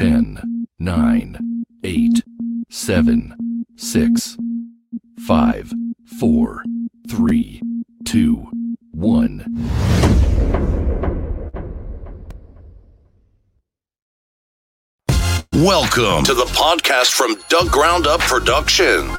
10, 9, 8, 7, 6, 5, 4, 3, 2, 1. Welcome to the podcast from Doug Ground Up Production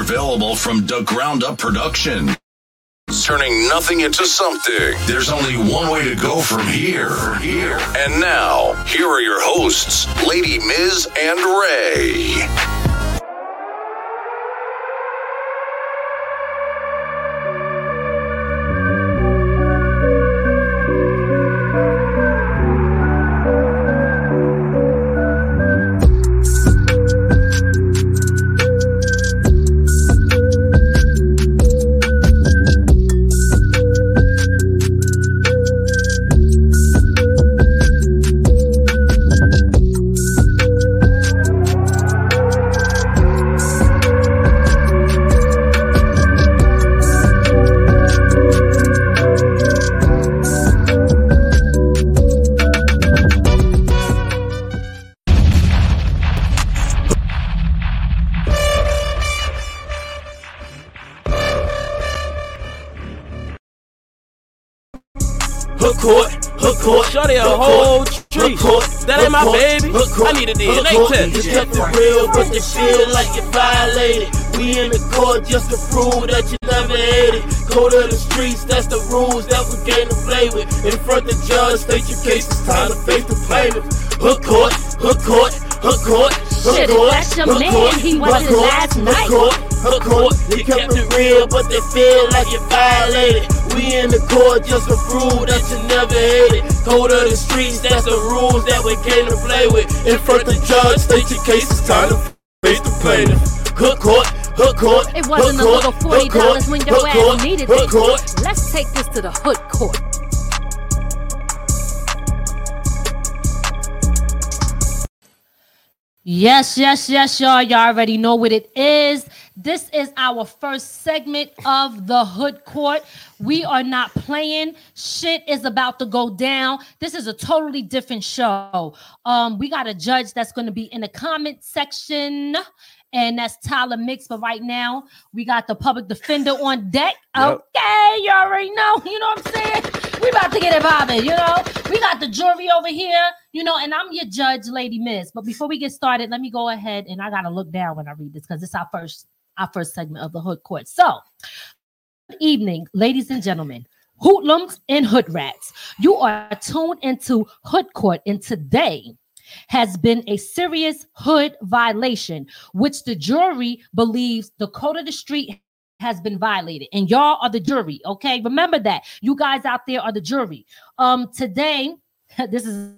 available from the Ground Up Production. Turning nothing into something. There's only one way to go from here. Here. And now, here are your hosts, Lady Miz and Ray. They feel like you violated. We in the court just to prove that you never hated. Go to the streets, that's the rules that we came to play with. In front of the judge, state your case, it's time to face the plaintiff. Hook court, hook court, It wasn't a little forty hook court, dollars when your hook ass court, needed hook it. court. Let's take this to the hood court. Yes, yes, yes, y'all. Y'all already know what it is. Our first segment of the Hood Court. We are not playing. Shit is about to go down. This is a totally different show. Um, we got a judge that's going to be in the comment section, and that's Tyler Mix. But right now, we got the public defender on deck. Okay, you already know. You know what I'm saying? We about to get it popping. You know, we got the jury over here. You know, and I'm your judge, Lady Miz. But before we get started, let me go ahead and I gotta look down when I read this because it's our first our first segment of the Hood Court. So, good evening, ladies and gentlemen. Hoodlums and hood rats. You are tuned into Hood Court, and today has been a serious hood violation, which the jury believes the code of the street has been violated. And y'all are the jury, okay? Remember that. You guys out there are the jury. Um, today, this is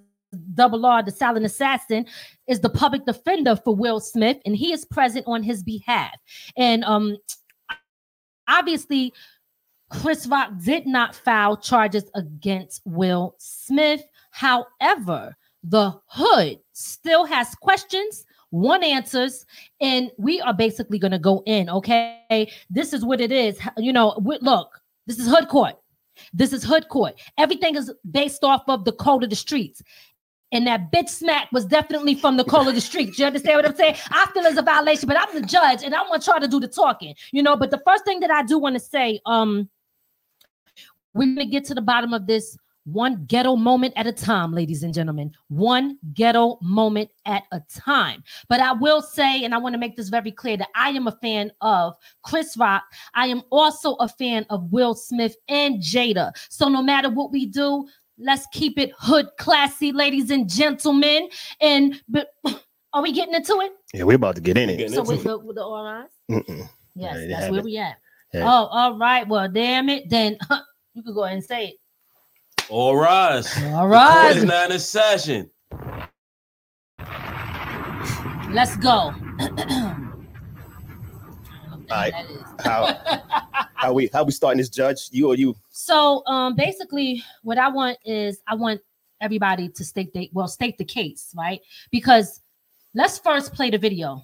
Double R, the silent assassin, is the public defender for Will Smith, and he is present on his behalf. And um, obviously, Chris Rock did not file charges against Will Smith. However, the hood still has questions, one answers, and we are basically going to go in. Okay, this is what it is. You know, we- look, this is hood court. This is hood court. Everything is based off of the code of the streets. And that bitch smack was definitely from the code of the streets. You understand what I'm saying? I feel it's a violation, but I'm the judge and I want y'all to do the talking, you know. But the first thing that I do want to say, um, we're gonna get to the bottom of this one ghetto moment at a time, ladies and gentlemen. One ghetto moment at a time. But I will say, and I want to make this very clear, that I am a fan of Chris Rock. I am also a fan of Will Smith and Jada. So no matter what we do, let's keep it hood classy, ladies and gentlemen. And but are we getting into it? Yeah, we're about to get in it. So into with the, with the all eyes? Yes, Yeah, that's where it. we at. Yeah. Oh, all right. Well, damn it. Then you could go ahead and say it. All rise. All Court is right. now in session. Let's go. All right. How how we how we starting this judge? You or you? So um basically what I want is I want everybody to state the well state the case, right? Because let's first play the video.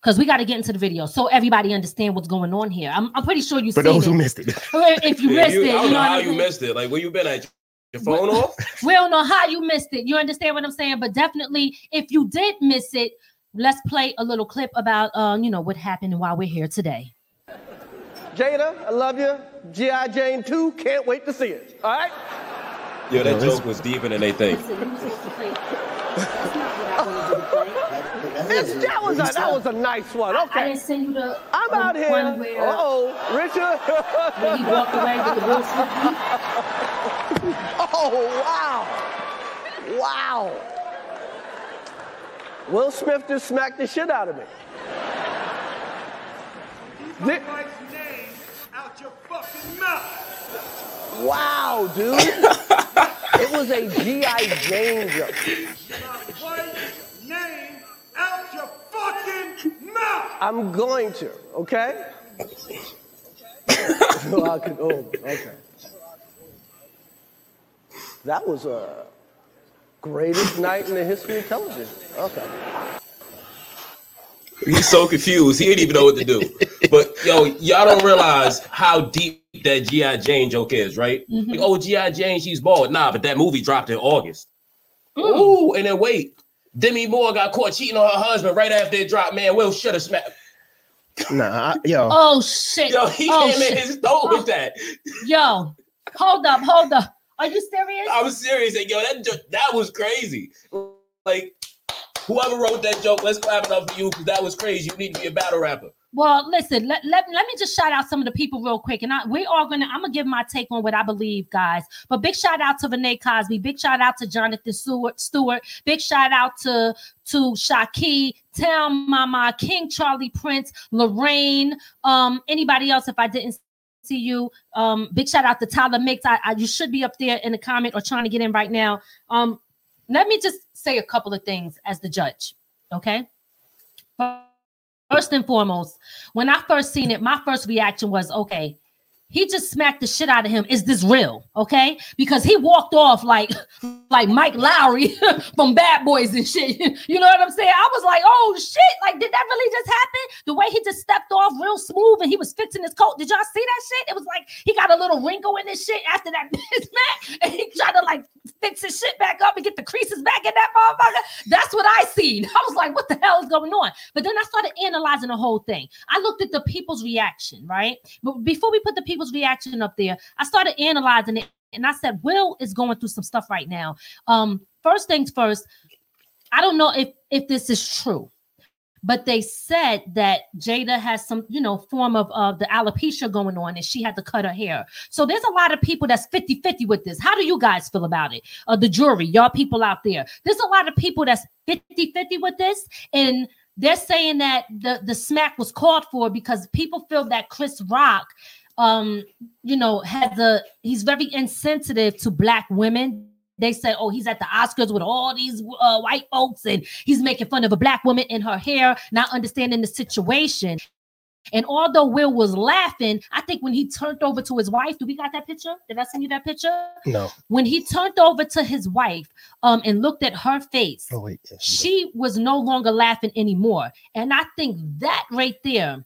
Because we got to get into the video so everybody understand what's going on here. I'm, I'm pretty sure you For those it. who missed it. if you Yeah, missed you- it, I don't you know know how I'm you saying? missed it. Like where you been at? Your phone off? We don't know how you missed it. You understand what I'm saying? But definitely, if you did miss it, let's play a little clip about uh, you know, what happened and why we're here today. Jada, I love you. G.I. Jane 2, can't wait to see it. All right? Yo, that joke was deeper than they think. This, that, was a, that was a nice one. I Okay. didn't send you the I'm um, out here. one where, Oh, Richard. where he walked away with the Will Smith oh, wow. Wow. Will Smith just smacked the shit out of me. Thi- out your fucking mouth. wow, dude. it was a G.I. Jane joke. Name out your fucking mouth. I'm going to, okay? I could, oh, okay. That was a greatest night in the history of television. Okay. He's so confused. He didn't even know what to do. But yo, y'all don't realize how deep that G.I. Jane joke is, right? Mm-hmm. Like, oh, G.I. Jane, she's bald. Nah, but that movie dropped in August. Mm. Ooh, and then wait. Demi Moore got caught cheating on her husband right after it dropped. Man, Will should have smacked. Nah, I, yo. Oh shit. Yo, he oh, came in his throat with oh. that. Yo, hold up, hold up. Are you serious? I was serious. Like, yo, that jo- that was crazy. Like, whoever wrote that joke, let's clap it up for you because that was crazy. You need to be a battle rapper. Well, listen, let, let, let me just shout out some of the people real quick. And I, we are going to, I'm going to give my take on what I believe, guys. But big shout out to Renee Cosby. Big shout out to Jonathan Stewart. Stewart. Big shout out to, to Shaki, Town Mama, King Charlie Prince, Lorraine, um, anybody else if I didn't see you. Um, big shout out to Tyler Mix. I, I, you should be up there in the comment or trying to get in right now. Um, let me just say a couple of things as the judge. Okay. First and foremost, when I first seen it, my first reaction was, okay, he just smacked the shit out of him. Is this real? Okay, because he walked off like like Mike Lowrey from Bad Boys and shit. You know what I'm saying? I was like, oh shit, like did that really just happen? The way he just stepped off real smooth and he was fixing his coat. Did y'all see that shit? It was like he got a little wrinkle in his shit after that smack, and he tried to like fix his shit back up and get the creases back in that motherfucker. That's what I seen. I was like, what the hell is going on? But then I started analyzing the whole thing. I looked at the people's reaction, right? But before we put the people's reaction up there, I started analyzing it and I said, Will is going through some stuff right now. Um, first things first, I don't know if if this is true, but they said that Jada has some, you know, form of uh, the alopecia going on and she had to cut her hair. So there's a lot of people that's 50 50 with this. How do you guys feel about it? Uh, the jury, y'all people out there. There's a lot of people that's 50 50 with this. And they're saying that the, the smack was called for because people feel that Chris Rock um you know has a he's very insensitive to black women they said oh he's at the oscars with all these uh, white folks and he's making fun of a black woman in her hair not understanding the situation and although will was laughing i think when he turned over to his wife do we got that picture did i send you that picture No. when he turned over to his wife um and looked at her face Oh wait. yes, she was no longer laughing anymore. And I think that right there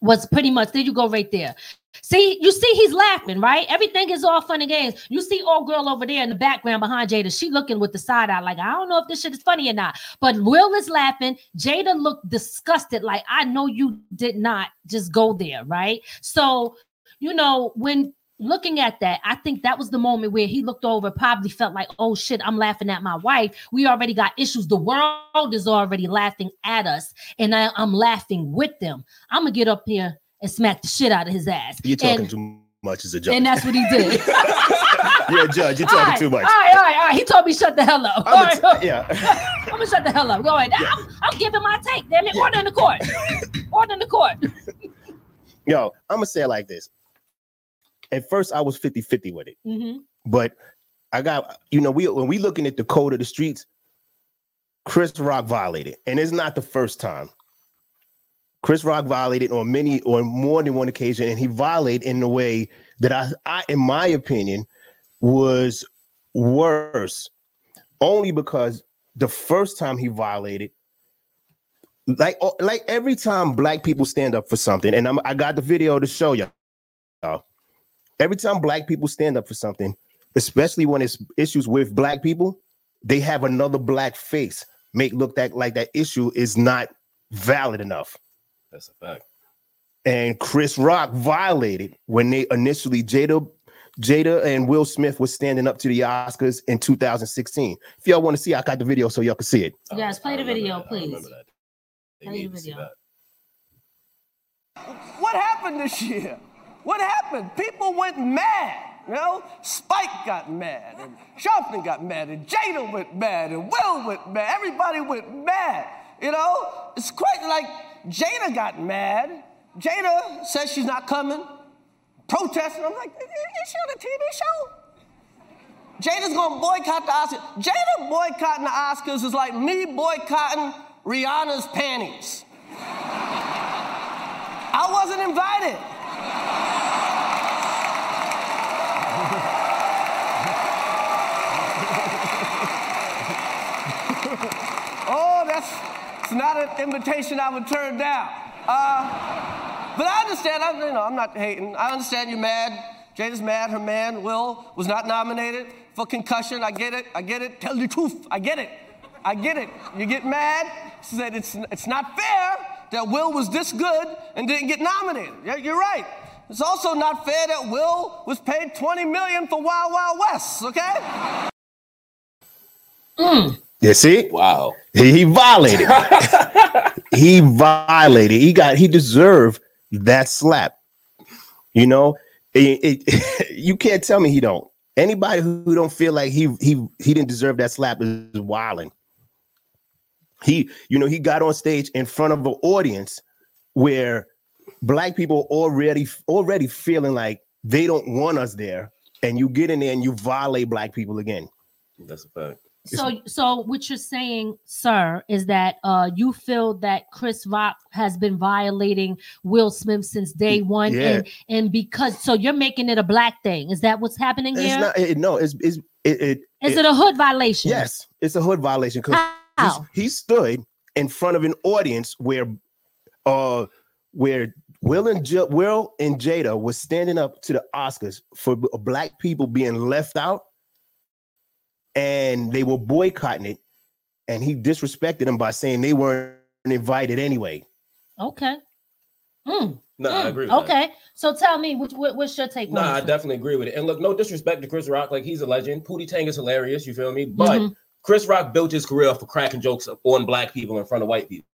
was pretty much there you go right there. See, you see, he's laughing, right? Everything is all fun and games. You see old girl over there in the background behind Jada. She looking with the side eye, like, I don't know if this shit is funny or not. But Will is laughing. Jada looked disgusted, like, I know you did not just go there, right? So, you know, when looking at that, I think that was the moment where he looked over, probably felt like, oh shit, I'm laughing at my wife. We already got issues. The world is already laughing at us, and I, am laughing with them. I'm gonna get up here and smack the shit out of his ass. You're talking and, too much as a judge. and that's what he did. You're a judge. You're talking right, too much. All right, all right, all right. He told me shut the hell up. I'm right. t- yeah. I'm gonna shut the hell up. Go ahead. I'm, I'm giving my take. Damn it. Order in the court. Order in the court. Yo, I'm gonna say it like this. At first, I was 50-50 with it, Mhm. but I got you know we when we looking at the code of the streets, Chris Rock violated, and it's not the first time. Chris Rock violated on many or more than one occasion, and he violated in a way that I, I in my opinion, was worse. Only because the first time he violated, like oh, like every time black people stand up for something, and I'm, I got the video to show you. Every time black people stand up for something, especially when it's issues with black people, they have another black face make look that like that issue is not valid enough. That's a fact. And Chris Rock violated when they initially Jada Jada and Will Smith was standing up to the Oscars in 2016. If y'all want to see, I got the video so y'all can see it. Yes, play the video, please. Play the video. What happened this year? What happened? People went mad. You know, Spike got mad, and Sharpton got mad, and Jada went mad, and Will went mad. Everybody went mad. You know, it's quite like Jada got mad. Jada says she's not coming, protesting. I'm like, is she on a TV show? Jada's gonna boycott the Oscars. Jada boycotting the Oscars is like me boycotting Rihanna's panties. I wasn't invited. oh, that's it's not an invitation I would turn down. Uh, but I understand. I'm, you know, I'm not hating. I understand you're mad. Jada's mad. Her man, Will, was not nominated for concussion. I get it. I get it. Tell the truth. I get it. I get it. You get mad. She said it's, it's not fair that Will was this good and didn't get nominated. Yeah, you're right. It's also not fair that Will was paid 20 million for Wild Wild West, okay? You see? Wow. He, he violated. he violated. He got. He deserved that slap. You know, It- it- you can't tell me he don't. Anybody who don't feel like he he he didn't deserve that slap is wilding. He, you know, he got on stage in front of an audience where black people already already feeling like they don't want us there, and you get in there and you violate black people again. That's a fact. So, so what you're saying, sir, is that uh, you feel that Chris Rock has been violating Will Smith since day one, Yeah. and and because so you're making it a black thing. Is that what's happening It's here? not. It, no, it's it's it. it Is it a hood violation? Yes, it's a hood violation because he stood in front of an audience where, uh, where Will and J- Will and Jada was standing up to the Oscars for black people being left out, and they were boycotting it, and he disrespected them by saying they weren't invited anyway. Okay. Mm, No, I mm, agree. With that. Okay. So tell me, which, what, what's your take? Nah, on I definitely agree with it. And look, no disrespect to Chris Rock, like he's a legend. Pootie Tang is hilarious, you feel me? But Mhm. Chris Rock built his career off of cracking jokes on black people in front of white people.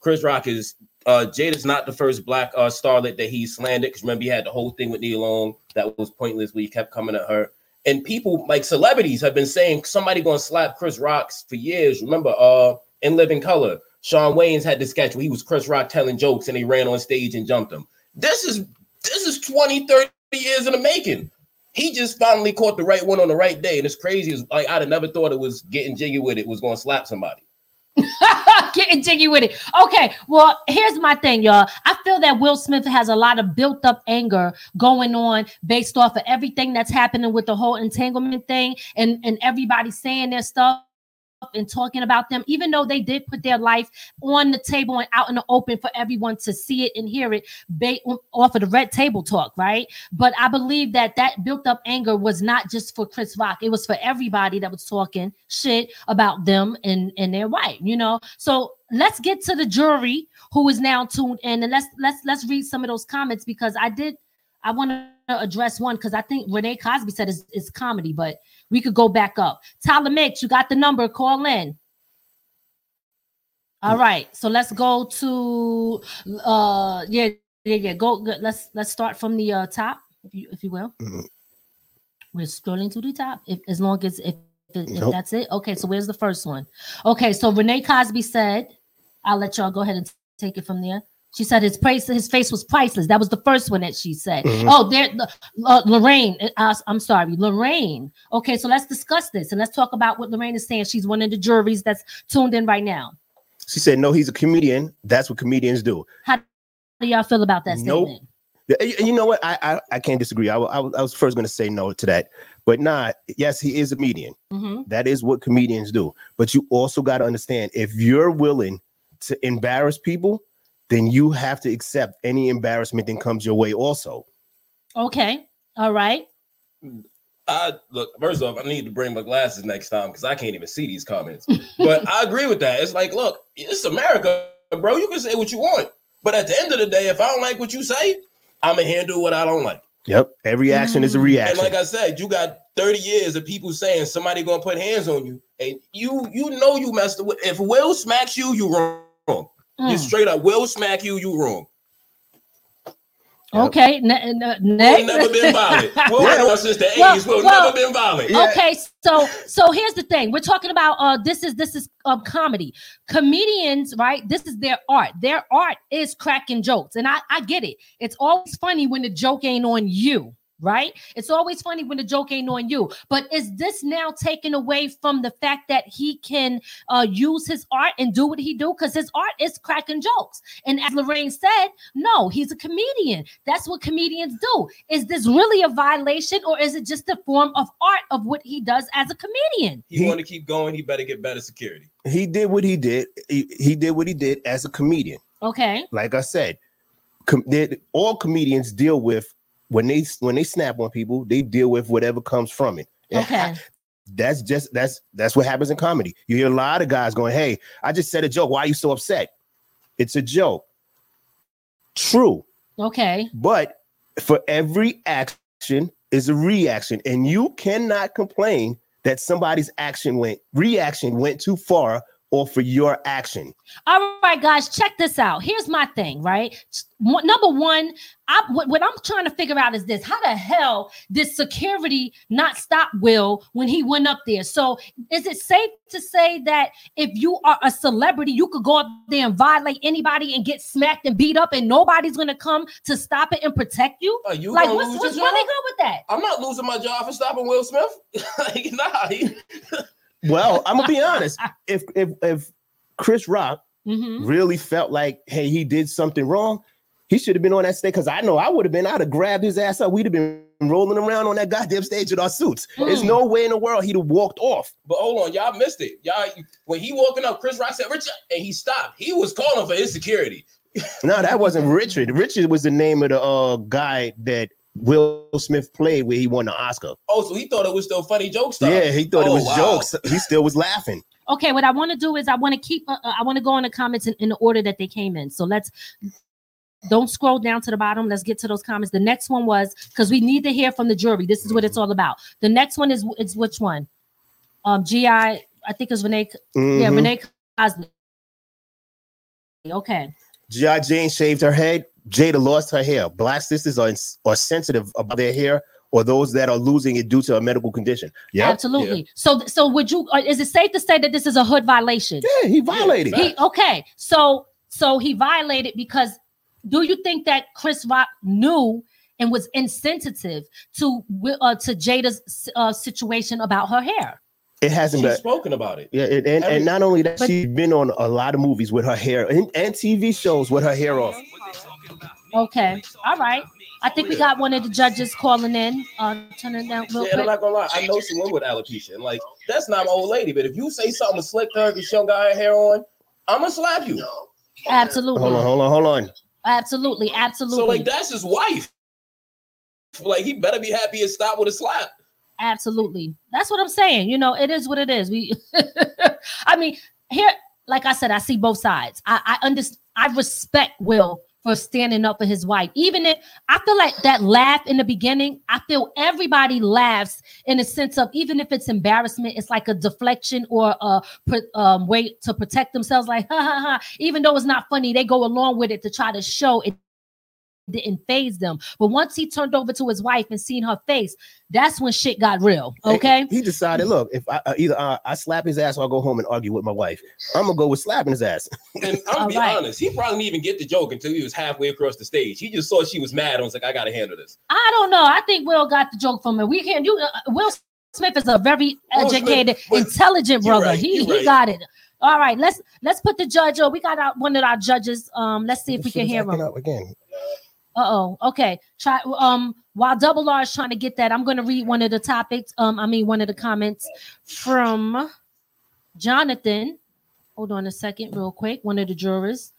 Chris Rock is uh Jada's not the first black uh starlet that he slandered because remember he had the whole thing with Nia Long that was pointless where he kept coming at her. And people like celebrities have been saying somebody gonna slap Chris Rocks for years. Remember, uh in Living Color, Shawn Wayans had this sketch where he was Chris Rock telling jokes and he ran on stage and jumped him. This is this is 20, 30 years in the making. He just finally caught the right one on the right day. And it's crazy. It's like I'd have never thought it was getting jiggy with it, was gonna slap somebody. Getting jiggy with it. Okay, well, here's my thing, y'all. I feel that Will Smith has a lot of built up anger going on based off of everything that's happening with the whole entanglement thing and, and everybody saying their stuff and talking about them, even though they did put their life on the table and out in the open for everyone to see it and hear it off of the red table talk, right? But I believe that that built up anger was not just for Chris Rock; it was for everybody that was talking shit about them and and their wife, you know. So let's get to the jury who is now tuned in, and let's let's let's read some of those comments because I did. I want to address one because I think Renee Cosby said it's, it's comedy, but we could go back up. Tyler Mix, you got the number. Call in. All right, so let's go to uh yeah yeah yeah go, let's let's start from the uh top if you if you will. Mhm. We're scrolling to the top if as long as if if, if Nope. that's it. Okay, so where's the first one? Okay, so Renee Cosby said, I'll let y'all go ahead and take it from there. She said his price, his face was priceless. That was the first one that she said. Mhm. Oh, there, uh, Lorraine. Uh, I'm sorry, Lorraine. Okay, so let's discuss this and let's talk about what Lorraine is saying. She's one of the juries that's tuned in right now. She said, "No, he's a comedian. That's what comedians do." How do y'all feel about that Nope. statement? You- you know what? I I, I can't disagree. I, I, was- I was first going to say no to that, but nah. Yes, he is a comedian. Mhm. That is what comedians do. But you also got to understand if you're willing to embarrass people, then you have to accept any embarrassment that comes your way. Also, Okay, all right. I look. First off, I need to bring my glasses next time because I can't even see these comments. But I agree with that. It's like, look, it's America, bro. You can say what you want, but at the end of the day, if I don't like what you say, I'm gonna handle what I don't like. yep. Every action is a Mm. And reaction. like I said, you got 30 years of people saying somebody gonna put hands on you, and you you know you messed with. If Will smacks you, you wrong. You Mm. straight up Will smack you, you wrong. Okay, ne- ne- Will next. never been violent. Will Yeah. been on since the Well, 80s. Will well, never been violent. Okay, so so here's the thing. We're talking about uh this is this is um comedy. Comedians, right? This is their art. Their art is cracking jokes. And I I get it. It's always funny when the joke ain't on you, right? It's always funny when the joke ain't on you. But is this now taken away from the fact that he can uh use his art and do what he do cuz his art is cracking jokes. And as Lorraine said, no, he's a comedian. That's what comedians do. Is this really a violation or is it just a form of art of what he does as a comedian? He, He- want to keep going. He better get better security. he did what he did. He, he did what he did as a comedian. Okay. Like I said, com- all comedians deal with when they when they snap on people. They deal with whatever comes from it. Ha- Okay. that's just that's that's what happens in comedy. You hear a lot of guys going, "Hey, I just said a joke. Why are you so upset?" It's a joke. True, Okay. but for every action is a reaction, and you cannot complain that somebody's action went reaction went too far or for your action. All right, guys, check this out. Here's my thing, right? Number one, I, what, what I'm trying to figure out is this: How the hell did security not stop Will when he went up there? So, is it safe to say that if you are a celebrity, you could go up there and violate anybody and get smacked and beat up, and nobody's gonna come to stop it and protect you? Are you like, what's, lose what's your really job? good with that? I'm not losing my job for stopping Will Smith. like, nah. he- Well, I'm gonna be honest. If if if Chris Rock Mhm. really felt like, hey, he did something wrong, he should have been on that stage. Because I know I would have been. I'd have grabbed his ass up. We'd have been rolling around on that goddamn stage with our suits. There's Mm. no way in the world he'd have walked off. But hold on, y'all missed it. Y'all, when he walking up, Chris Rock said, Richard, and he stopped. He was calling for his security. No, that wasn't Richard. Richard was the name of the uh, guy that Will Smith played where he won the Oscar. Oh, so he thought it was still funny jokes. stuff. Yeah, he thought it Oh, was wow. jokes. He still was laughing. Okay, what I want to do is I want to keep uh, uh, I want to go in the comments in, in the order that they came in. So let's don't scroll down to the bottom. Let's get to those comments. The next one was because we need to hear from the jury. This is what it's all about. The next one is it's which one? Um, GI, I think it's Renee. Yeah, Mhm. Renee Cosby. Okay. G.I. Jane shaved her head. Jada lost her hair. Black sisters are, are sensitive about their hair or those that are losing it due to a medical condition. Yeah. Absolutely. So so would you uh, is it safe to say that this is a hood violation? Yeah, he violated. He okay. So so he violated because do you think that Chris Rock knew and was insensitive to uh, to Jada's uh, situation about her hair? It hasn't She's been. spoken about it. Yeah, and, and, and not only that, But- she's been on a lot of movies with her hair and, and TV shows with her hair off. Okay. All right. I think we got one of the judges calling in. Uh, turn it down real Yeah, and I'm not gonna lie, I know some women with alopecia, and like that's not my old lady. But if you say something slick to her because she don't got her hair on, I'm gonna slap you. Absolutely. Hold on, hold on, hold on. Absolutely. Absolutely. So like that's his wife. Like he better be happy and stop with a slap. Absolutely. That's what I'm saying. You know, it is what it is. We I mean, here, like I said, I see both sides. I I understand I respect Will for standing up for his wife. Even if I feel like that laugh in the beginning, I feel everybody laughs in a sense of even if it's embarrassment, it's like a deflection or a um, way to protect themselves. Like, ha ha ha. Even though it's not funny, they go along with it to try to show it didn't faze them. But once he turned over to his wife and seen her face, that's when shit got real. Okay. He decided, look, if I uh, either uh, I slap his ass or I go home and argue with my wife, I'm gonna go with slapping his ass. And I'm gonna be All right. honest, he probably didn't even get the joke until he was halfway across the stage. He just saw she was mad and was like, I gotta handle this. I don't know. I think Will got the joke from it. We can't. You, uh, Will Smith is a very Will Smith, educated, intelligent brother. right, he you're he right. got it. All right, let's let's put the judge. Oh, we got out one of our judges. Um, let's see if we can hear him. up again. Uh oh. Okay. Try. Um. While Double R is trying to get that, I'm going to read one of the topics. Um. I mean, one of the comments from Jonathan. Hold on a second, real quick. One of the jurors.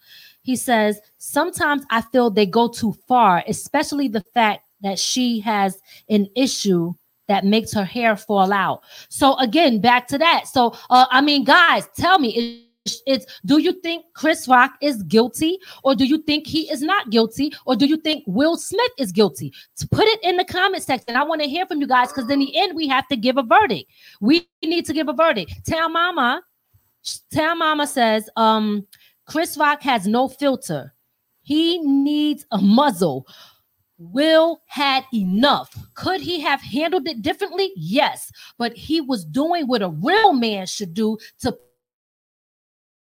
He says, Sometimes I feel they go too far, especially the fact that she has an issue that makes her hair fall out. So, again, back to that. So, uh, I mean, guys, tell me, it's, do you think Chris Rock is guilty, or do you think he is not guilty, or do you think Will Smith is guilty? To put it in the comment section. I want to hear from you guys because in the end, we have to give a verdict. We need to give a verdict. Tell Mama, Tell Mama says, um, Chris Rock has no filter. He needs a muzzle. Will had enough. Could he have handled it differently? Yes, but he was doing what a real man should do to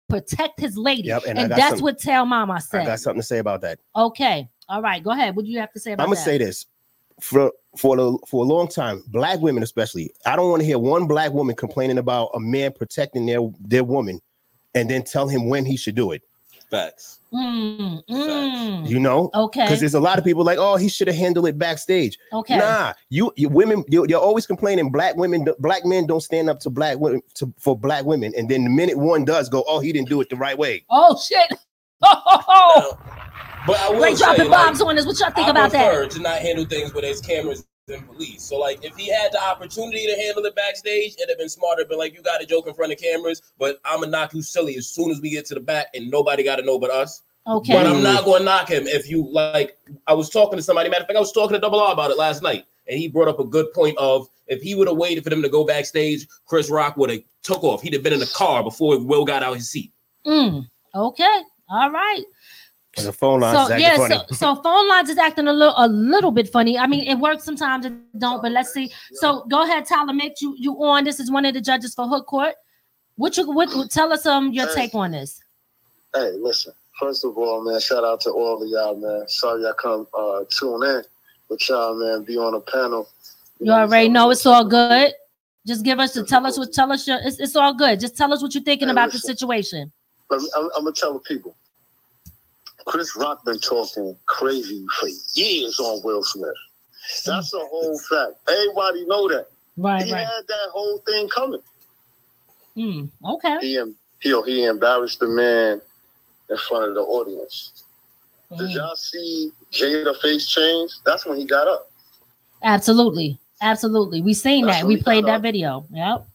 protect his lady. Yep, and and that's some- what Tell Mama said. I got something to say about that. Okay, all right, go ahead. What do you have to say about I'm gonna that? say this for for the, for a long time, black women especially. I don't want to hear one black woman complaining about a man protecting their their woman, and then tell him when he should do it. Facts. Mm, mm. You know, Okay. because there's a lot of people like, oh, he should have handled it backstage. Okay. Nah, you, you women, you, you're always complaining. Black women, black men don't stand up to black women to, for black women, and then the minute one does, go, oh, he didn't do it the right way. Oh shit! Oh, But I will Great say, dropping like, bombs on us. What y'all think I about that? to not handle things where there's cameras and police. So like if he had the opportunity to handle it backstage, it'd have been smarter. But like you got a joke in front of cameras, but I'm gonna knock you silly as soon as we get to the back, and nobody got to know but us. Okay. But I'm not gonna knock him if you like. I was talking to somebody. Matter of fact, I was talking to Double R about it last night, and he brought up a good point of if he would have waited for them to go backstage, Chris Rock would have took off. He'd have been in the car before Will got out his seat. Mm, okay. All right. And the phone lines So is acting yeah, funny. so, so phone lines is acting a little a little bit funny. I mean, it works sometimes, it don't. But let's see. So go ahead, Tyler. Make you you on. This is one of the judges for Hood Court. What you what? Tell us um your take on this. Hey, listen. First of all, man, shout out to all of y'all, man. Sorry y'all come uh, tune in, but y'all, man, be on a panel. You already know it's all good. Just give us to tell us what tell us your it's, it's all good. Just tell us what you're thinking Hey, about the situation. Let me- I'm, I'm gonna tell the people. Chris Rock been talking crazy for years on Will Smith. That's a whole fact. Everybody know that. Right, he right. had that whole thing coming. Hmm. Okay. He em- he he embarrassed the man in front of the audience. Did Mm. y'all see Jada face change? That's when he got up. Absolutely. Absolutely. We seen That's that. We we played that on. video. Yep.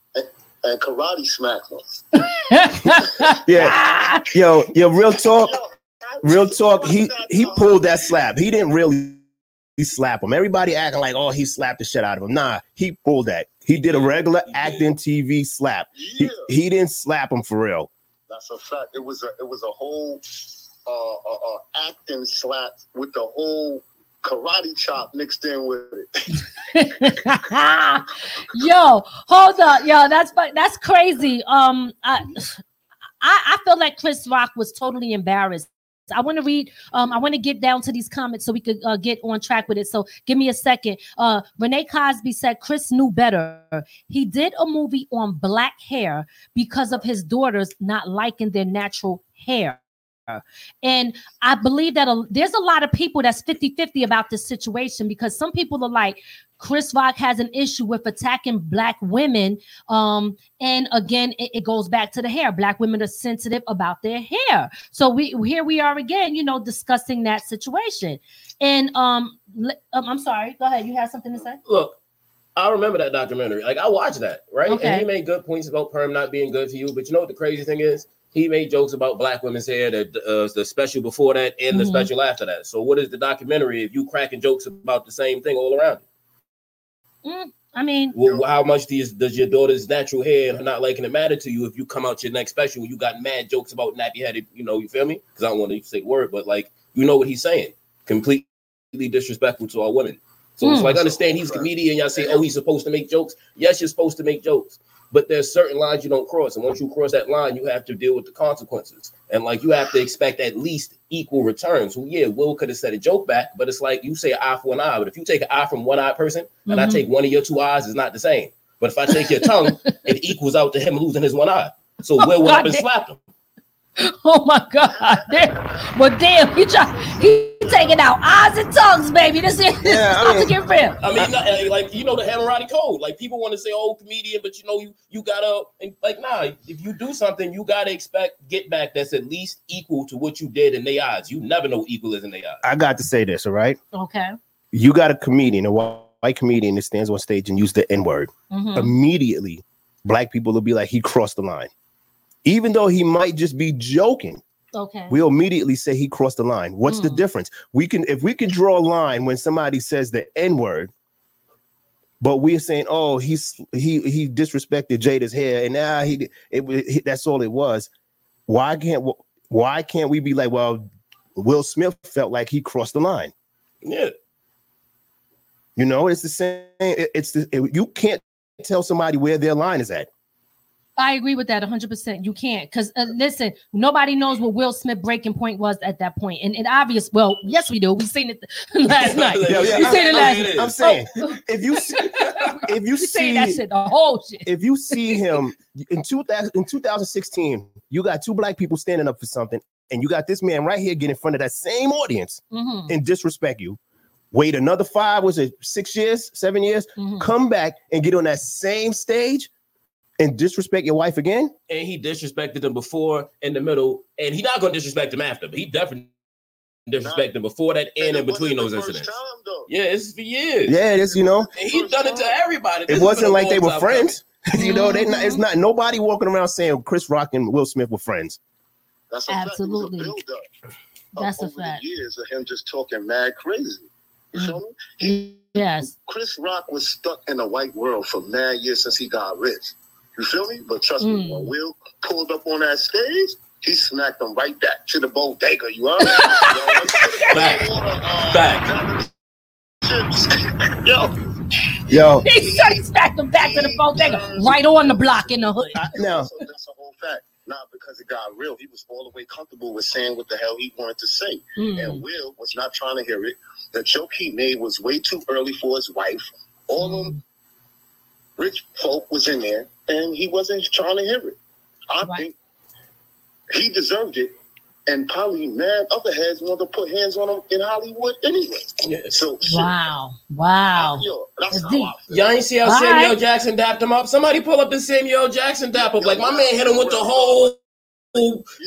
and karate smacked him. Yeah, yo, yo, real talk, real talk. He he pulled that slap. He didn't really slap him. Everybody acting like, oh, he slapped the shit out of him. Nah, he pulled that. He did a regular acting TV slap. He, he didn't slap him for real. That's a fact. It was a it was a whole uh, uh, uh, acting slap with the whole karate chop mixed in with it. Yo, hold up, yo, that's that's crazy. Um, I, I I feel like Chris Rock was totally embarrassed. I want to read. Um, I want to get down to these comments so we could uh, get on track with it. So give me a second. Uh, Renee Cosby said Chris knew better. He did a movie on black hair because of his daughters not liking their natural hair. And I believe that a, there's a lot of people that's 50 50 about this situation because some people are like, Chris Rock has an issue with attacking black women. Um, and again, it, it goes back to the hair. Black women are sensitive about their hair. So we here we are again, you know, discussing that situation. And um, um I'm sorry, go ahead. You have something to say? Look, I remember that documentary. Like I watched that, right? Okay. And he made good points about perm not being good for you. But you know what the crazy thing is? He made jokes about black women's hair, the uh, the special before that, and the Mhm. special after that. So what is the documentary if you cracking jokes about the same thing all around? Mm, I mean, Well, how much does, does your daughter's natural hair and her not liking it matter to you if you come out your next special when you got mad jokes about nappy headed, you know, you feel me? Because I don't want to say word, but like you know what he's saying. completely disrespectful to our women. So it's Hmm. like understand he's a comedian. Y'all say, oh, he's supposed to make jokes. Yes, you're supposed to make jokes, but there's certain lines you don't cross, and once you cross that line, you have to deal with the consequences. And like you have to expect at least equal returns. So yeah, Will could have said a joke back, but it's like you say eye for an eye. But if you take an eye from one eye person, and I Mhm. take one of your two eyes, it's not the same. But if I take your tongue, it equals out to him losing his one eye. So Will went up and God slapped him. Oh my God! Damn. Well, damn, he try, he taking out eyes and tongues, baby. This is Yeah, I mean- to get real. I mean, not- eh, like you know the Hammurabi code. Like people want to say, "Oh, comedian," but you know you you gotta and, like nah. If you do something, you gotta expect get back that's at least equal to what you did in their eyes. You never know equal is in their eyes. I got to say this, all right? Okay. You got a comedian, a white comedian that stands on stage and use the N word. Mhm. Immediately, black people will be like, he crossed the line. Even though he might just be joking, Okay. we'll immediately say he crossed the line. What's the Mm. difference? We can if we can draw a line when somebody says the N word, but we're saying, oh, he's he he disrespected Jada's hair, and now he it, it that's all it was. Why can't why can't we be like, well, Will Smith felt like he crossed the line? Yeah, You know, it's the same. it- it's the it- you can't tell somebody where their line is at. I agree with that 100%. You can't. Because uh, listen, nobody knows what Will Smith breaking point was at that point. And, it obvious, well, yes, we do. We've seen it last night. Yeah, yeah, we I- seen it I last mean, night. I'm saying Oh, if you see, if you see that shit, the whole shit. if you see him in 2000 in 2016, you got two black people standing up for something, and you got this man right here get in front of that same audience Mhm, and disrespect you. Wait another five, was it six years, seven years? mhm. Come back and get on that same stage and disrespect your wife again. and he disrespected them before, in the middle, and he not gonna disrespect them after. But he definitely disrespected them before that and in it between those incidents. time. Yeah, it's for years. Yeah, this you know, and he done it to everybody. This it wasn't like they were friends. you know, they not, it's Mhm. not nobody walking around saying Chris Rock and Will Smith were friends. That's a fact. It was a Absolutely. build-up That's a over the fact. years of him just talking mad crazy. You feel me? He, Yes. Chris Rock was stuck in a white world for mad years since he got rich. You feel me? But trust me, Mm. when Will pulled up on that stage, he smacked him right back to the bodega. You heard? Fact. Fact. Yo, Yo, He said smacked him back to the bodega, right on the block in the hood. I, now So that's a whole fact. Not because it got real. He was all the way comfortable with saying what the hell he wanted to say. Mm. And Will was not trying to hear it. The joke he made was way too early for his wife. All of them rich folk was in there, and he wasn't trying to hear it. I Right. think he deserved it, and probably mad other heads wanted to put hands on him in Hollywood anyway. Yeah. So shit, Wow. Wow. yo, that's how deep. I feel. Y'all ain't see how All Samuel right. Jackson dapped him up. Somebody pull up the Samuel Jackson dap up. Like my man hit him with the whole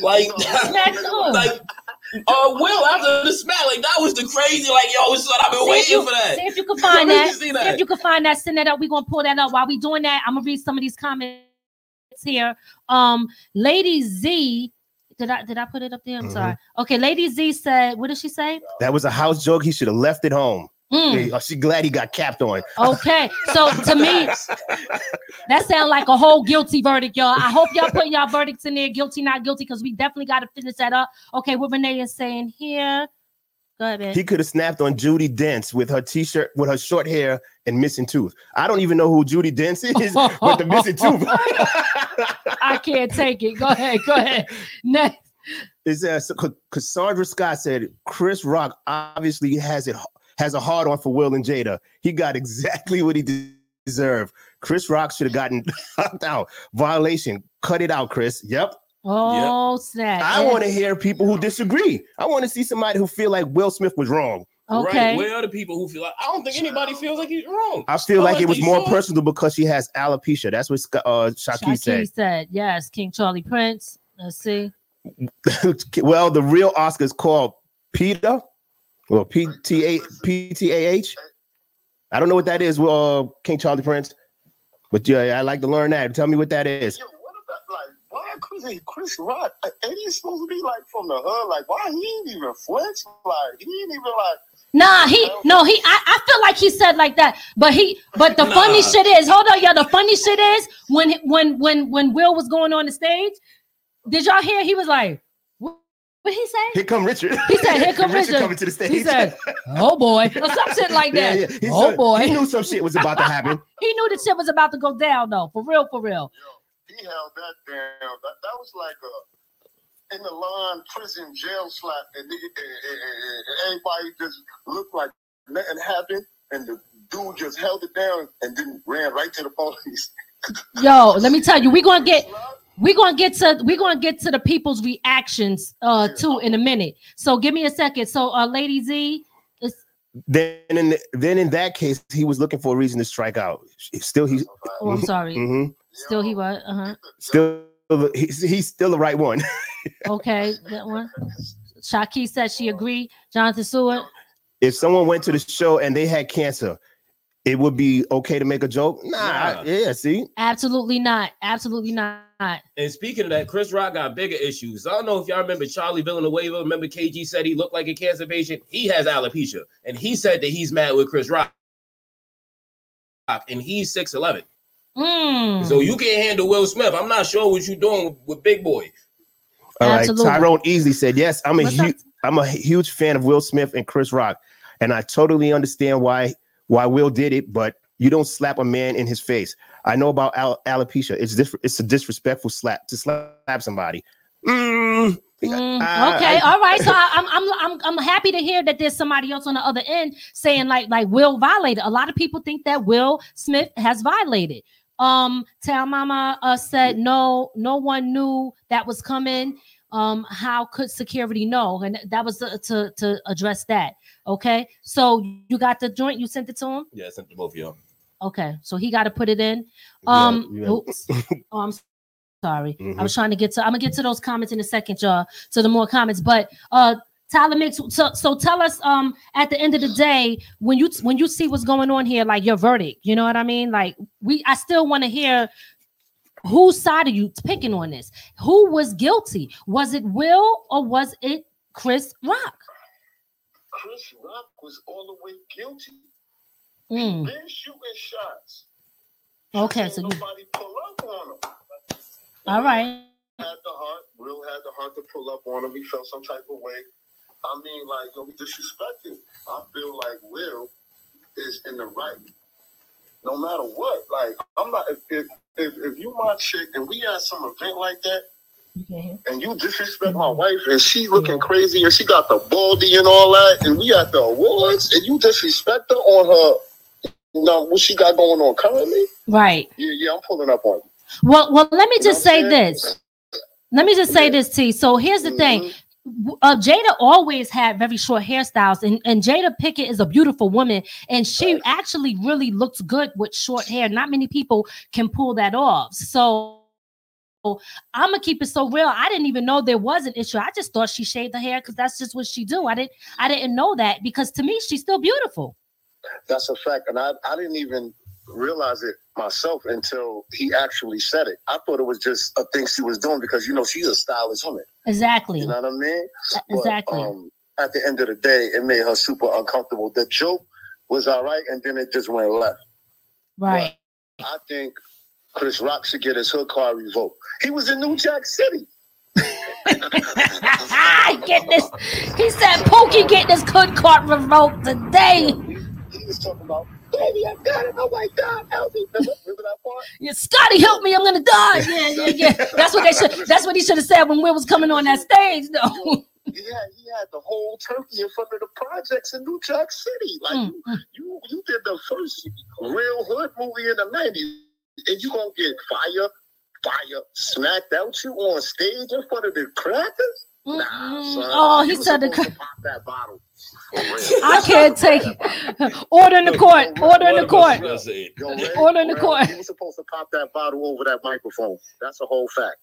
like Smack who? like uh Will after the smack. Like that was the crazy. Like yo, son, I've been See waiting you, for that. see if you can find Where did that. See see if you can find that. Send that up. We're gonna pull that up. While we doing that, I'm gonna read some of these comments here. Um, Lady Z. Did I did I put it up there? I'm Mhm. sorry. Okay, Lady Z said, what did she say? that was a house joke. He should have left it home. Mm, Hey, glad he got capped on. okay, so to me, that sounds like a whole guilty verdict, y'all. I hope y'all putting y'all verdicts in there, guilty, not guilty, because we definitely got to finish that up. Okay, what Renee is saying here. Go ahead, man. He could have snapped on Judi Dench with her t-shirt, with her short hair and missing tooth. I don't even know who Judi Dench is with the missing tooth. I can't take it. Go ahead, go ahead. Next. Is uh, so- Cassandra Scott said Chris Rock obviously has it has a hard on for Will and Jada. He got exactly what he deserved. Chris Rock should have gotten knocked out. Violation. Cut it out, Chris. Yep. Oh, snap. I want to hear people who disagree. I want to see somebody who feel like Will Smith was wrong. Okay. Right? Where are the people who feel like I don't think anybody feels like he's wrong. I feel Oh, like I it was more so. personal because she has alopecia. That's what Sc- uh, Shaki Shaki said. said. yes. King Charlie Prince. Let's see. well, the real Oscar is called Peter. Well, P T A P T A H. I don't know what that is. Well, uh, King Charlie Prince. But yeah, I like to learn that. Tell me what that is. Yo, what about like why Chris, hey, Chris Rock? uh, Ain't he supposed to be like from the hood? Like why he ain't even flinch? Like he ain't even like Nah, he no, he I, I feel like he said like that, but he but the Nah. funny shit is, hold on, y'all. The funny shit is when when when when Will was going on the stage, did y'all hear he was like, What he say? Here come Richard. He said, "Here come Richard." coming to the stage. He said, "Oh boy," or some shit like that. yeah. He Oh saw- boy, He knew some shit was about to happen. he knew the shit was about to go down though. For real, for real. He held that down. That, that was like a in the line prison jail slap, and, the- and- and- and everybody just looked like nothing happened, and the dude just held it down and then ran right to the police. Yo, let me tell you, we're gonna get we're gonna get to we're gonna get to the people's reactions uh too in a minute. So give me a second. So uh Lady Z is Then in then in that case, he was looking for a reason to strike out. Still, he's oh I'm sorry. Mm-hmm. Still he was uh-huh. still he's, he's still the right one. Okay, that one. Shaki said she agreed. Jonathan Stewart. if someone went to the show and they had cancer, it would be okay to make a joke. Nah, Nah. yeah, see, Absolutely not. Absolutely not. And speaking of that, Chris Rock got bigger issues. I don't know if y'all remember Charlie Villanueva. Remember KG said he looked like a cancer patient. He has alopecia, and he said that he's mad with Chris Rock, and he's six eleven. Mm. So you can't handle Will Smith. I'm not sure what you're doing with, with Big Boy. all right. Absolutely. Tyrone easily said yes. I'm a What's huge. I'm a huge fan of Will Smith and Chris Rock, and I totally understand why why Will did it. But you don't slap a man in his face. I know about al- alopecia. It's dis- it's a disrespectful slap to slap somebody. Mm, Mm, I- okay, I- all right. So I, I'm I'm I'm I'm happy to hear that there's somebody else on the other end saying like like Will violated. A lot of people think that Will Smith has violated. Um, Tell Mama uh, said no, no one knew that was coming. Um, how could security know? And that was to to, to address that. Okay, so you got the joint. You sent it to him. Yeah, I sent it to both of y'all. Okay, so he got to put it in. Yeah, Um, yeah. oops. oh, I'm sorry. Mhm. I was trying to get to. I'm gonna get to those comments in a second, y'all. To the more comments, but uh, Tyler Mix. So, so tell us. Um, at the end of the day, when you when you see what's going on here, like your verdict. You know what I mean? Like we, I still want to hear. Whose side are you picking on this? Who was guilty? Was it Will or was it Chris Rock? Chris Rock was all the way guilty. Mm, Been shooting shots. Okay, so you- nobody pull up on him. all right. Had the heart. Will had the heart to pull up on him. He felt some type of way. I mean, like, don't be disrespected. I feel like Will is in the right. No matter what, like, I'm not. If if if, if you my chick and we had some event like that, and you disrespect my wife and she looking crazy and she got the baldy and all that, and we at the awards and you disrespect her on her, you know what she got going on currently? Right. Yeah, yeah, I'm pulling up on you. Well, well, let me You just say this. Let me just say this, T. So here's the thing. Mm-hmm. W- Uh, Jada always had very short hairstyles, and, and Jada Pinkett is a beautiful woman, and she actually really looks good with short hair. Not many people can pull that off. So I'm gonna keep it so real. I didn't even know there was an issue. I just thought she shaved her hair because that's just what she do. I didn't I didn't know that because to me she's still beautiful. That's a fact. And I, I didn't even realize it myself until he actually said it. I thought it was just a thing she was doing because, you know, she's a stylish woman. Exactly. You know what I mean? But, Exactly. um, at the end of the day, it made her super uncomfortable. The joke was all right, and then it just went left. right. I think Chris Rock should get his hood card revoked. He was in New Jack City. get this. He said Pookie get this hood card revoked today. He was talking about, baby, I got it. Oh my God, help me. Remember, remember that part? Yeah, Scotty, help me! I'm gonna die. Yeah, yeah, yeah. That's what they should. That's what he should have said when Will was coming on that stage, though. Yeah, he had the whole turkey in front of the projects in New Jack City. Like Mm, you, you, you did the first real hood movie in the '90s, and you gonna get fire, fire smacked out you on stage in front of the crackers? Nah, son. Oh, he said the supposed pop that bottle. I can't take it. Order in the court. Order in the court. Order in the court. You were supposed to pop that bottle over that microphone. That's a whole fact.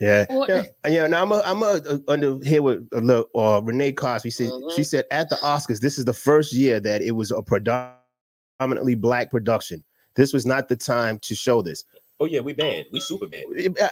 Yeah, yeah, yeah. Now I'm a, I'm a, uh under here with a little, uh, Renee Cosby. Said Mhm. she said at the Oscars, this is the first year that it was a predominantly black production. This was not the time to show this. Oh yeah, we banned. We super banned. uh,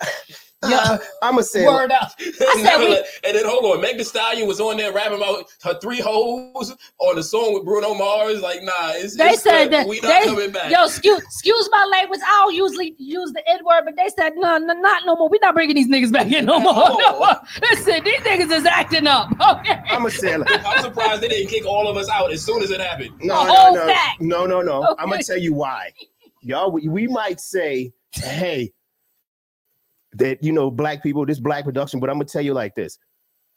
Yeah. I'm gonna say Word up. I said we, and then hold on, Meg Thee Stallion was on there rapping about her three hoes on the song with Bruno Mars. Like, nah, it's, they it's said good. that we not they, coming back. yo, excuse, excuse my language. I don't usually use the N word, but they said no, no, not no more. We're not bringing these niggas back in no more. No more. Listen, these niggas is acting up. Okay. I'm gonna say I'm surprised they didn't kick all of us out as soon as it happened. No, A no, whole no, fact. no, no, no. I'm gonna tell you why. Y'all, we, we might say, hey, that you know, black people, this black production, but I'm gonna tell you like this.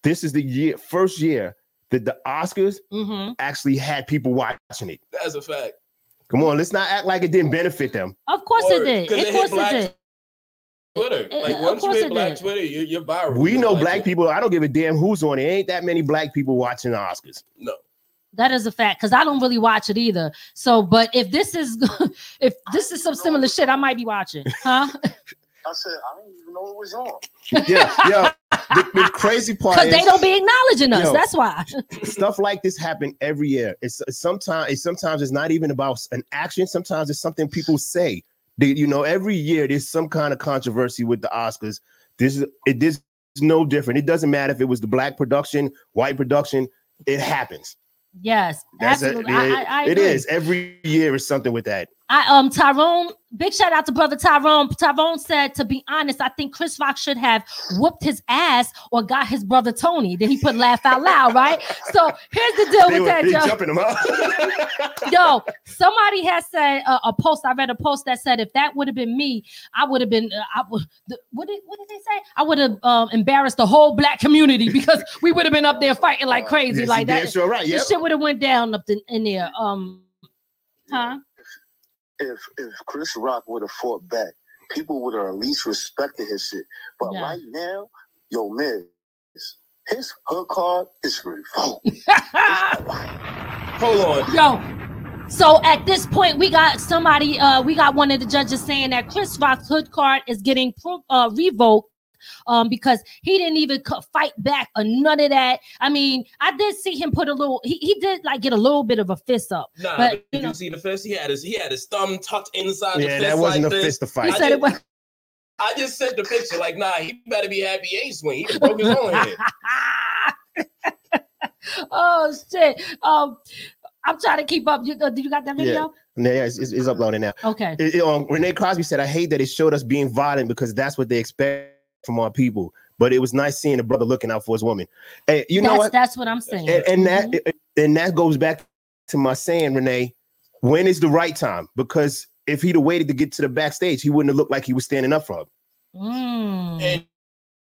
This is the year, first year that the Oscars hmm actually had people watching it. That's a fact. Come on, let's not act like it didn't benefit them. Of course Word, it did. 'cause Of course it did. Twitter. Like of once you course hit it Black did. Twitter, you're, you're viral. We know Like, black people. I don't give a damn who's on it. Ain't that many black people watching the Oscars. No. That is a fact because I don't really watch it either. So, but if this is if this is some similar shit, I might be watching, huh? I said, I didn't even know it was on. Yeah, yeah. The, the crazy part Because they don't be acknowledging us. Yo. That's why. stuff like this happen every year. It's sometimes it's sometimes it's not even about an action. Sometimes it's something people say. They, you know, every year there's some kind of controversy with the Oscars. This is it. This is no different. It doesn't matter if it was the black production, white production. It happens. Yes, That's a- absolutely. I, I, it is every year is something with that. I um Tyrone, big shout out to brother Tyrone. Tyrone said, to be honest, I think Chris Rock should have whooped his ass or got his brother Tony. Then he put laugh out loud, right? So here's the deal They with that, Joe. jumping out. Yo, somebody has said uh, a post. I read a post that said if that would have been me, I would have been. Uh, I would. What did what did they say? I would have um, embarrassed the whole black community because we would have been up there fighting like crazy, Yes, like that. sure right. This shit would have went down up in, in there. Um, huh? If if Chris Rock would have fought back, people would have at least respected his shit. But Yeah. right now, yo, Miz, his hood card is revoked. Hold on. Yo, so at this point, we got somebody, uh, we got one of the judges saying that Chris Rock's hood card is getting pro- uh, revoked um, because he didn't even fight back or none of that. I mean, I did see him put a little, he, he did like get a little bit of a fist up. Nah, But, but, you did know- you see the fist? He had his he had his thumb tucked inside the Yeah, fist. that wasn't like a this. fist to He fight. I said it just- was. I just sent the picture. Like, nah, he better be happy he ain't swing. He broke his own head. oh shit. Um, I'm trying to keep up. You, uh, you got that video? Yeah, it's, it's, it's uploading now. Okay. It- it, um, Renee Crosby said, "I hate that it showed us being violent because that's what they expect from our people. But it was nice seeing a brother looking out for his woman. Hey, you know that's, what? that's what I'm saying. And, and that Mhm. and that goes back to my saying, Renee. When is the right time? Because if he'd have waited to get to the backstage, he wouldn't have looked like he was standing up for him. Mm. And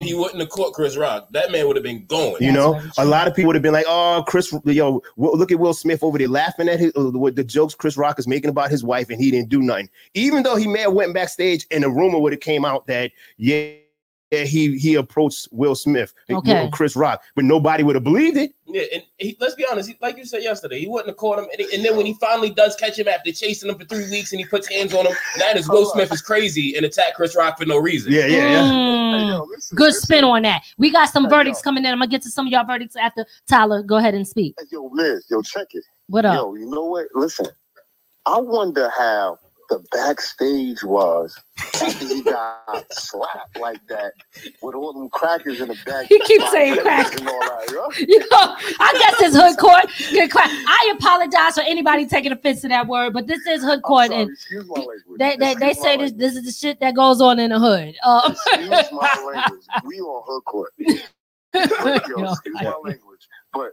he wouldn't have caught Chris Rock. That man would have been going. You That's know, very a lot of people would have been like, "Oh, Chris, yo, look at Will Smith over there laughing at his uh, the jokes Chris Rock is making about his wife, and he didn't do nothing." Even though he may have went backstage, and a rumor would have came out that yeah, yeah, he he approached Will Smith, Okay. Chris Rock, but nobody would have believed it. Yeah, and he, let's be honest. He, like you said yesterday, he wouldn't have caught him. And, he- and then when he finally does catch him after chasing him for three weeks, and he puts hands on him, that is Will Smith is crazy and attack Chris Rock for no reason. Yeah, yeah, yeah. Mm. Hey, listen, Good listen. spin on that. We got some verdicts coming in. I'm gonna get to some of y'all verdicts after Tyler. Go ahead and speak. Hey, Yo, Miz, yo, check it. What up? Yo, you know what? Listen, I wonder how the backstage was after he got slapped like that with all them crackers in the back. He keeps saying crack. And all yo. You know, I guess it's hood court. Good crack. I apologize for anybody taking offense to that word, but this is hood court, sorry, and excuse my language. they they, they say this language. this is the shit that goes on in the hood. Um, Excuse my language. We on hood court. Yo, excuse my language. But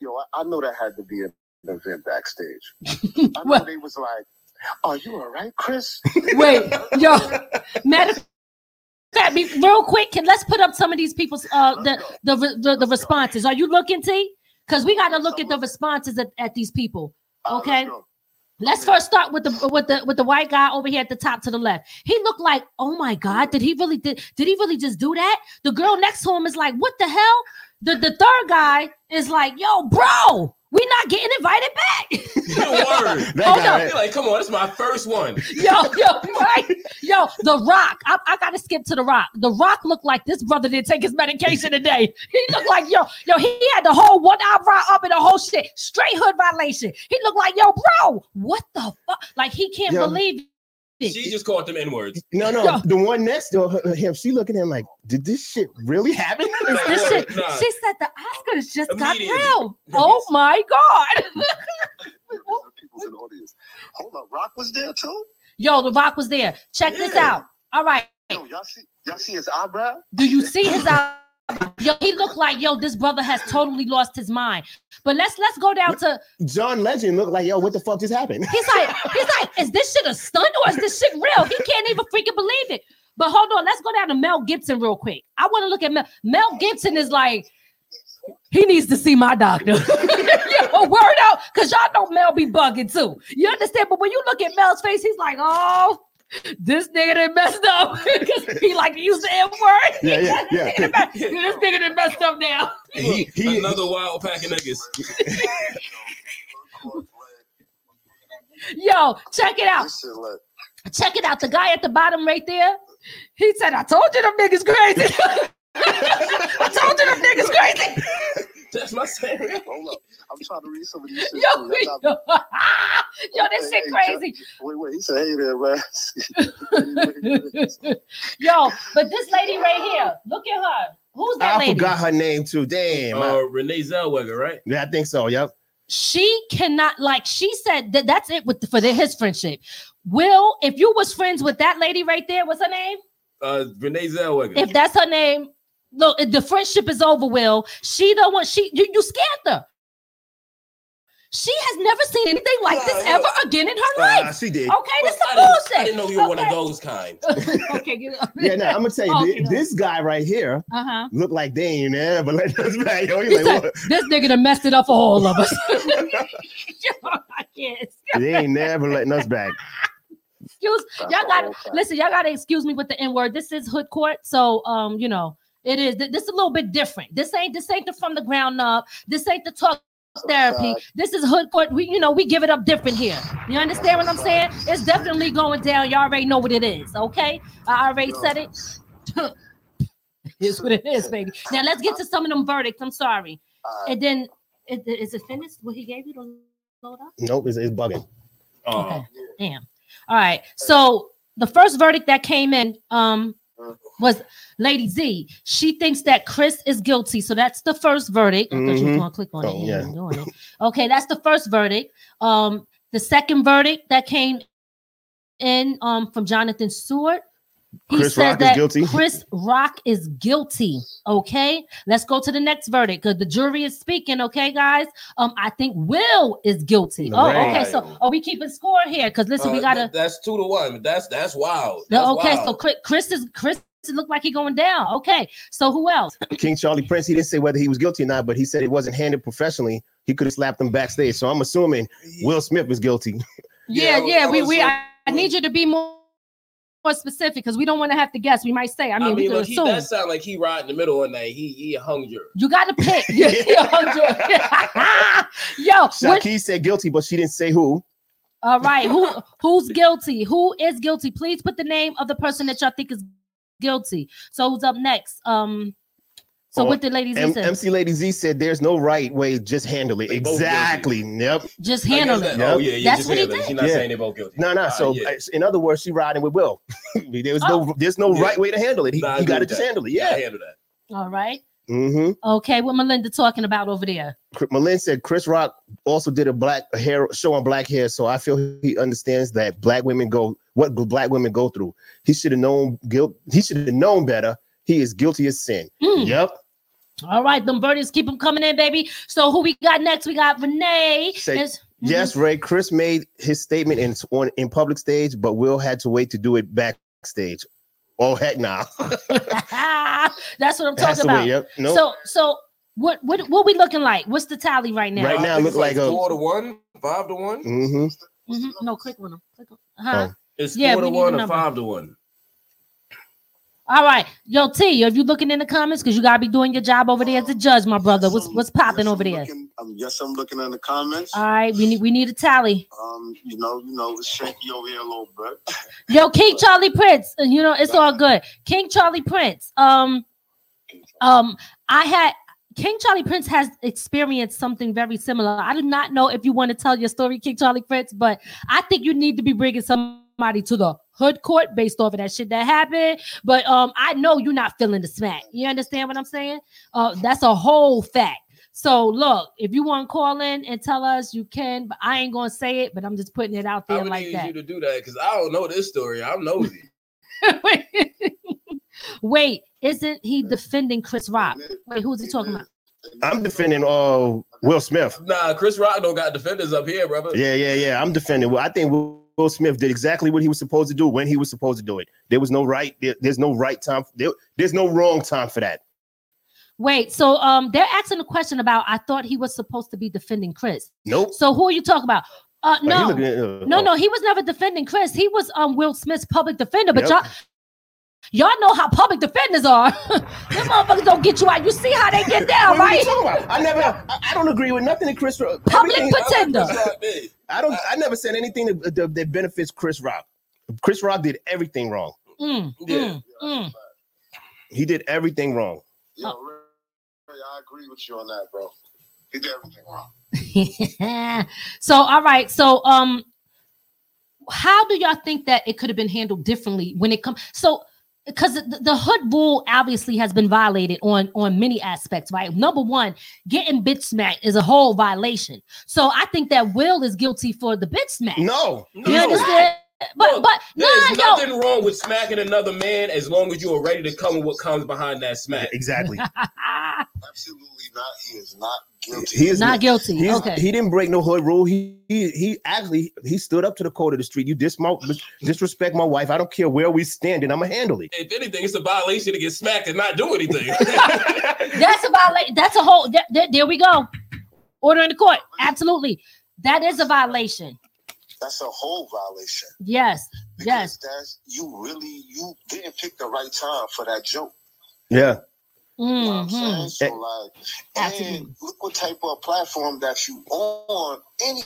yo, I, I know that had to be an event backstage. I know Well- they was like, "Are you all right, Chris?" Wait, yo, matter of fact, be real quick. Can let's put up some of these people's uh the the re- the, the responses. Are you looking, T? Because we got to look at the responses at, at these people. Uh, Okay. let's. Let's first start with the with the with the white guy over here at the top to the left. He looked like, oh my god, did he really did did he really just do that? The girl next to him is like, what the hell? The the third guy is like, yo, bro, we not getting invited back. Word. That Hold guy, up. Like, come on, this is my first one. yo, yo, right? Yo, The Rock. I, I gotta skip to The Rock. The Rock looked like this brother didn't take his medication today. He looked like yo, yo. He had the whole one eyebrow up and the whole shit, straight hood violation. He looked like yo, bro. What the fuck? Like he can't Yo. believe She just called them N words. No, no, Yo. the one next to her- him, she looking at him like, did this shit really happen? This shit, Nah. she said the Oscars just got Immediately. real. Oh my god. People's in the audience. Hold up, Rock was there too. Yo, The Rock was there. Check this Yeah. out. All right. Yo, y'all see, y'all see his eyebrow? Do you see his eye? Yo, he looked like yo. This brother has totally lost his mind. But let's let's go down to. John Legend looked like, yo, what the fuck just happened? He's like he's like, is this shit a stunt or is this shit real? He can't even freaking believe it. But hold on, let's go down to Mel Gibson real quick. I want to look at Mel. Mel Gibson is like, he needs to see my doctor. Yo, word out, because y'all know Mel be bugging too. You understand? But when you look at Mel's face, he's like, oh, this nigga done messed up. Because he like to use the M word. Yeah, yeah, yeah. this nigga done- this nigga done messed up now. He, he, Another wild pack of niggas. Yo, check it out. This shit like, Check it out. The guy at the bottom right there. He said, I told you them niggas crazy. I told you them niggas crazy. That's my saying. hold up. I'm trying to read some of these shit. Yo, too. Y'all yo, got- yo, this shit Hey, crazy. Wait, wait. He said, "Hey there, man." Yo, but this lady right here, look at her. Who's that I lady? forgot her name too. Damn. I- Uh, Renee Zellweger, right? yeah, I think so. Yep. She cannot like she said that that's it with for the, his friendship. Will, if you was friends with that lady right there, what's her name? Uh, Renee Zellweger. If that's her name, look, the friendship is over. Will she the one? She you, you scared her. She has never seen anything like this Nah, ever again in her Uh, life. she did. Okay, this is I, didn't, I didn't know you were one of those kind. okay, Yeah, now I'm gonna tell you, Okay. thi- this guy right here Uh huh. looked like they ain't ever let us back. Yo, He like, said, this nigga done messed it up for all of us. Yo, I can't. They ain't never letting us back. Excuse y'all got okay. listen. Y'all got to excuse me with the n word. This is hood court, so um, you know it is. This is a little bit different. This ain't this ain't the from the ground up. This ain't the talk therapy. This is hood court. We you know we give it up different here. You understand what I'm saying? It's definitely going down. Y'all already know what it is. Okay, I already said it. It's what it is, baby. Now let's get to some of them verdicts. I'm sorry. Alright. And then is, is it finished? What he gave you to load up? Nope, it's, it's bugging. Oh, Okay. Damn. All right. So the first verdict that came in um was Lady Z. She thinks that Chris is guilty. So that's the first verdict. I thought you were Mhm. gonna click on it. Oh, You yeah. doing it. Okay, that's the first verdict. Um, the second verdict that came in um from Jonathan Stewart. He Chris said Rock is that guilty. Chris Rock is guilty. Okay, let's go to the next verdict because the jury is speaking. Okay, guys. Um, I think Will is guilty. Oh, okay. So are we keeping score here? Because listen, we Uh, gotta. that's two to one. That's that's wild. That's okay, wild. so Chris, Chris is Chris look like he going down. Okay, so who else? King Charlie Prince, he didn't say whether he was guilty or not, but he said it wasn't handled professionally. He could have slapped him backstage. So I'm assuming Will Smith was guilty. Yeah, Yeah, I yeah. we we like- I, I need you to be more more specific because we don't want to have to guess. We might say. I mean, I mean, can look, he, assume. that sound like he right in the middle of that. He he a hung jury. You got to pick. Yeah, he hung jury. Yo, what, said guilty, but she didn't say who. all right. Who who's guilty? Who is guilty? Please put the name of the person that y'all think is guilty. So who's up next? Um. So Oh, what did ladies M- say? MC Lady Z said there's no right way, just handle it. They Exactly. Yep. Just handle it. Yep. Oh yeah, yeah. That's just what he handle it. did. She's not Yeah. saying they're both guilty. No, no. Uh, so yeah. uh, in other words, she riding with Will. there's no there's no Yeah. right way to handle it. He, Nah, he got to just handle it. Yeah, Yeah. handle that. All right. Mm-hmm. Okay. What Melinda talking about over there? Melinda said Chris Rock also did a black hair show on black hair, so I feel he understands that black women go what black women go through. He should have known guilt. He should have known better. He is guilty as sin. Mm. Yep. All right, them birdies keep them coming in, baby. So who we got next? We got Renee. Say- It's- Mhm. Yes, Ray. Chris made his statement in on in public stage, but Will had to wait to do it backstage. Oh heck, nah. That's what I'm talking to wait. about. Yep. No. So so what what what we looking like? What's the tally right now? Right now, think look it's like a- four to one, five to one. mm-hmm. Mhm. No, click on them. Click on. Huh? Oh. It's Yeah, four to one or five to one. All right, yo T, are you looking in the comments? Because you gotta be doing your job over there as a judge, my brother. What's what's popping Yes, over I'm there? looking- um, yes, I'm looking in the comments. All right, we need we need a tally. Um, you know, you know, it's shaky over here a little bit. Yo, King Charlie Prince, uh, you know it's all good. King Charlie Prince. Um, um, I had King Charlie Prince has experienced something very similar. I do not know if you want to tell your story, King Charlie Prince, but I think you need to be bringing somebody to the hood court based off of that shit that happened. But um, I know you're not feeling the smack. You understand what I'm saying? Uh, that's a whole fact. So look, if you want to call in and tell us, you can. But I ain't gonna say it. But I'm just putting it out I there would like need that. you to do that because I don't know this story. I'm nosy. Wait, isn't he defending Chris Rock? Wait, who's he talking about? I'm defending uh Will Smith. Nah, Chris Rock don't got defenders up here, brother. Yeah, yeah, yeah. I'm defending. Well, I think Will Smith did exactly what he was supposed to do when he was supposed to do it. There was no right. There, there's no right time. There, there's no wrong time for that. Wait, so um, they're asking a question about. I thought he was supposed to be defending Chris. Nope. So who are you talking about? Uh, no, at, uh, no, oh. no, he was never defending Chris. He was um Will Smith's public defender. But Yep. y'all, y'all know how public defenders are. Them motherfuckers don't get you out. You see how they get down, What are you right? I never. I, I don't agree with nothing that Chris. Public pretender. I don't. I never said anything that, that, that benefits Chris Rock. Chris Rock did everything wrong. Mm, Yeah. mm, He did everything wrong. Yo, Ray, Ray, I agree with you on that, bro. He did everything wrong. mm. so all right, so um, how do y'all think that it could have been handled differently when it comes? So because the, the hood rule obviously has been violated on on many aspects, right? Number one, getting bitch smacked is a whole violation. So I think that Will is guilty for the bitch smack. No, You No. understand? But Look, but no, There's yo, nothing wrong with smacking another man as long as you are ready to come with what comes behind that smack. exactly. Absolutely not. He is not guilty. He is not guilty. He's, Okay. He didn't break no hood rule. He, he he actually he stood up to the code of the street. You dismount, disrespect my wife. I don't care where we stand, and I'm gonna handle it. If anything, it's a violation to get smacked and not do anything. That's a violation. That's a whole. There, there- there we go. Order in the court. Absolutely. That is a violation. That's a whole violation. Yes. Because Yes. that's you really you didn't pick the right time for that joke. Yeah, You know what I'm Mhm. saying? So like, and look what type of platform that you on any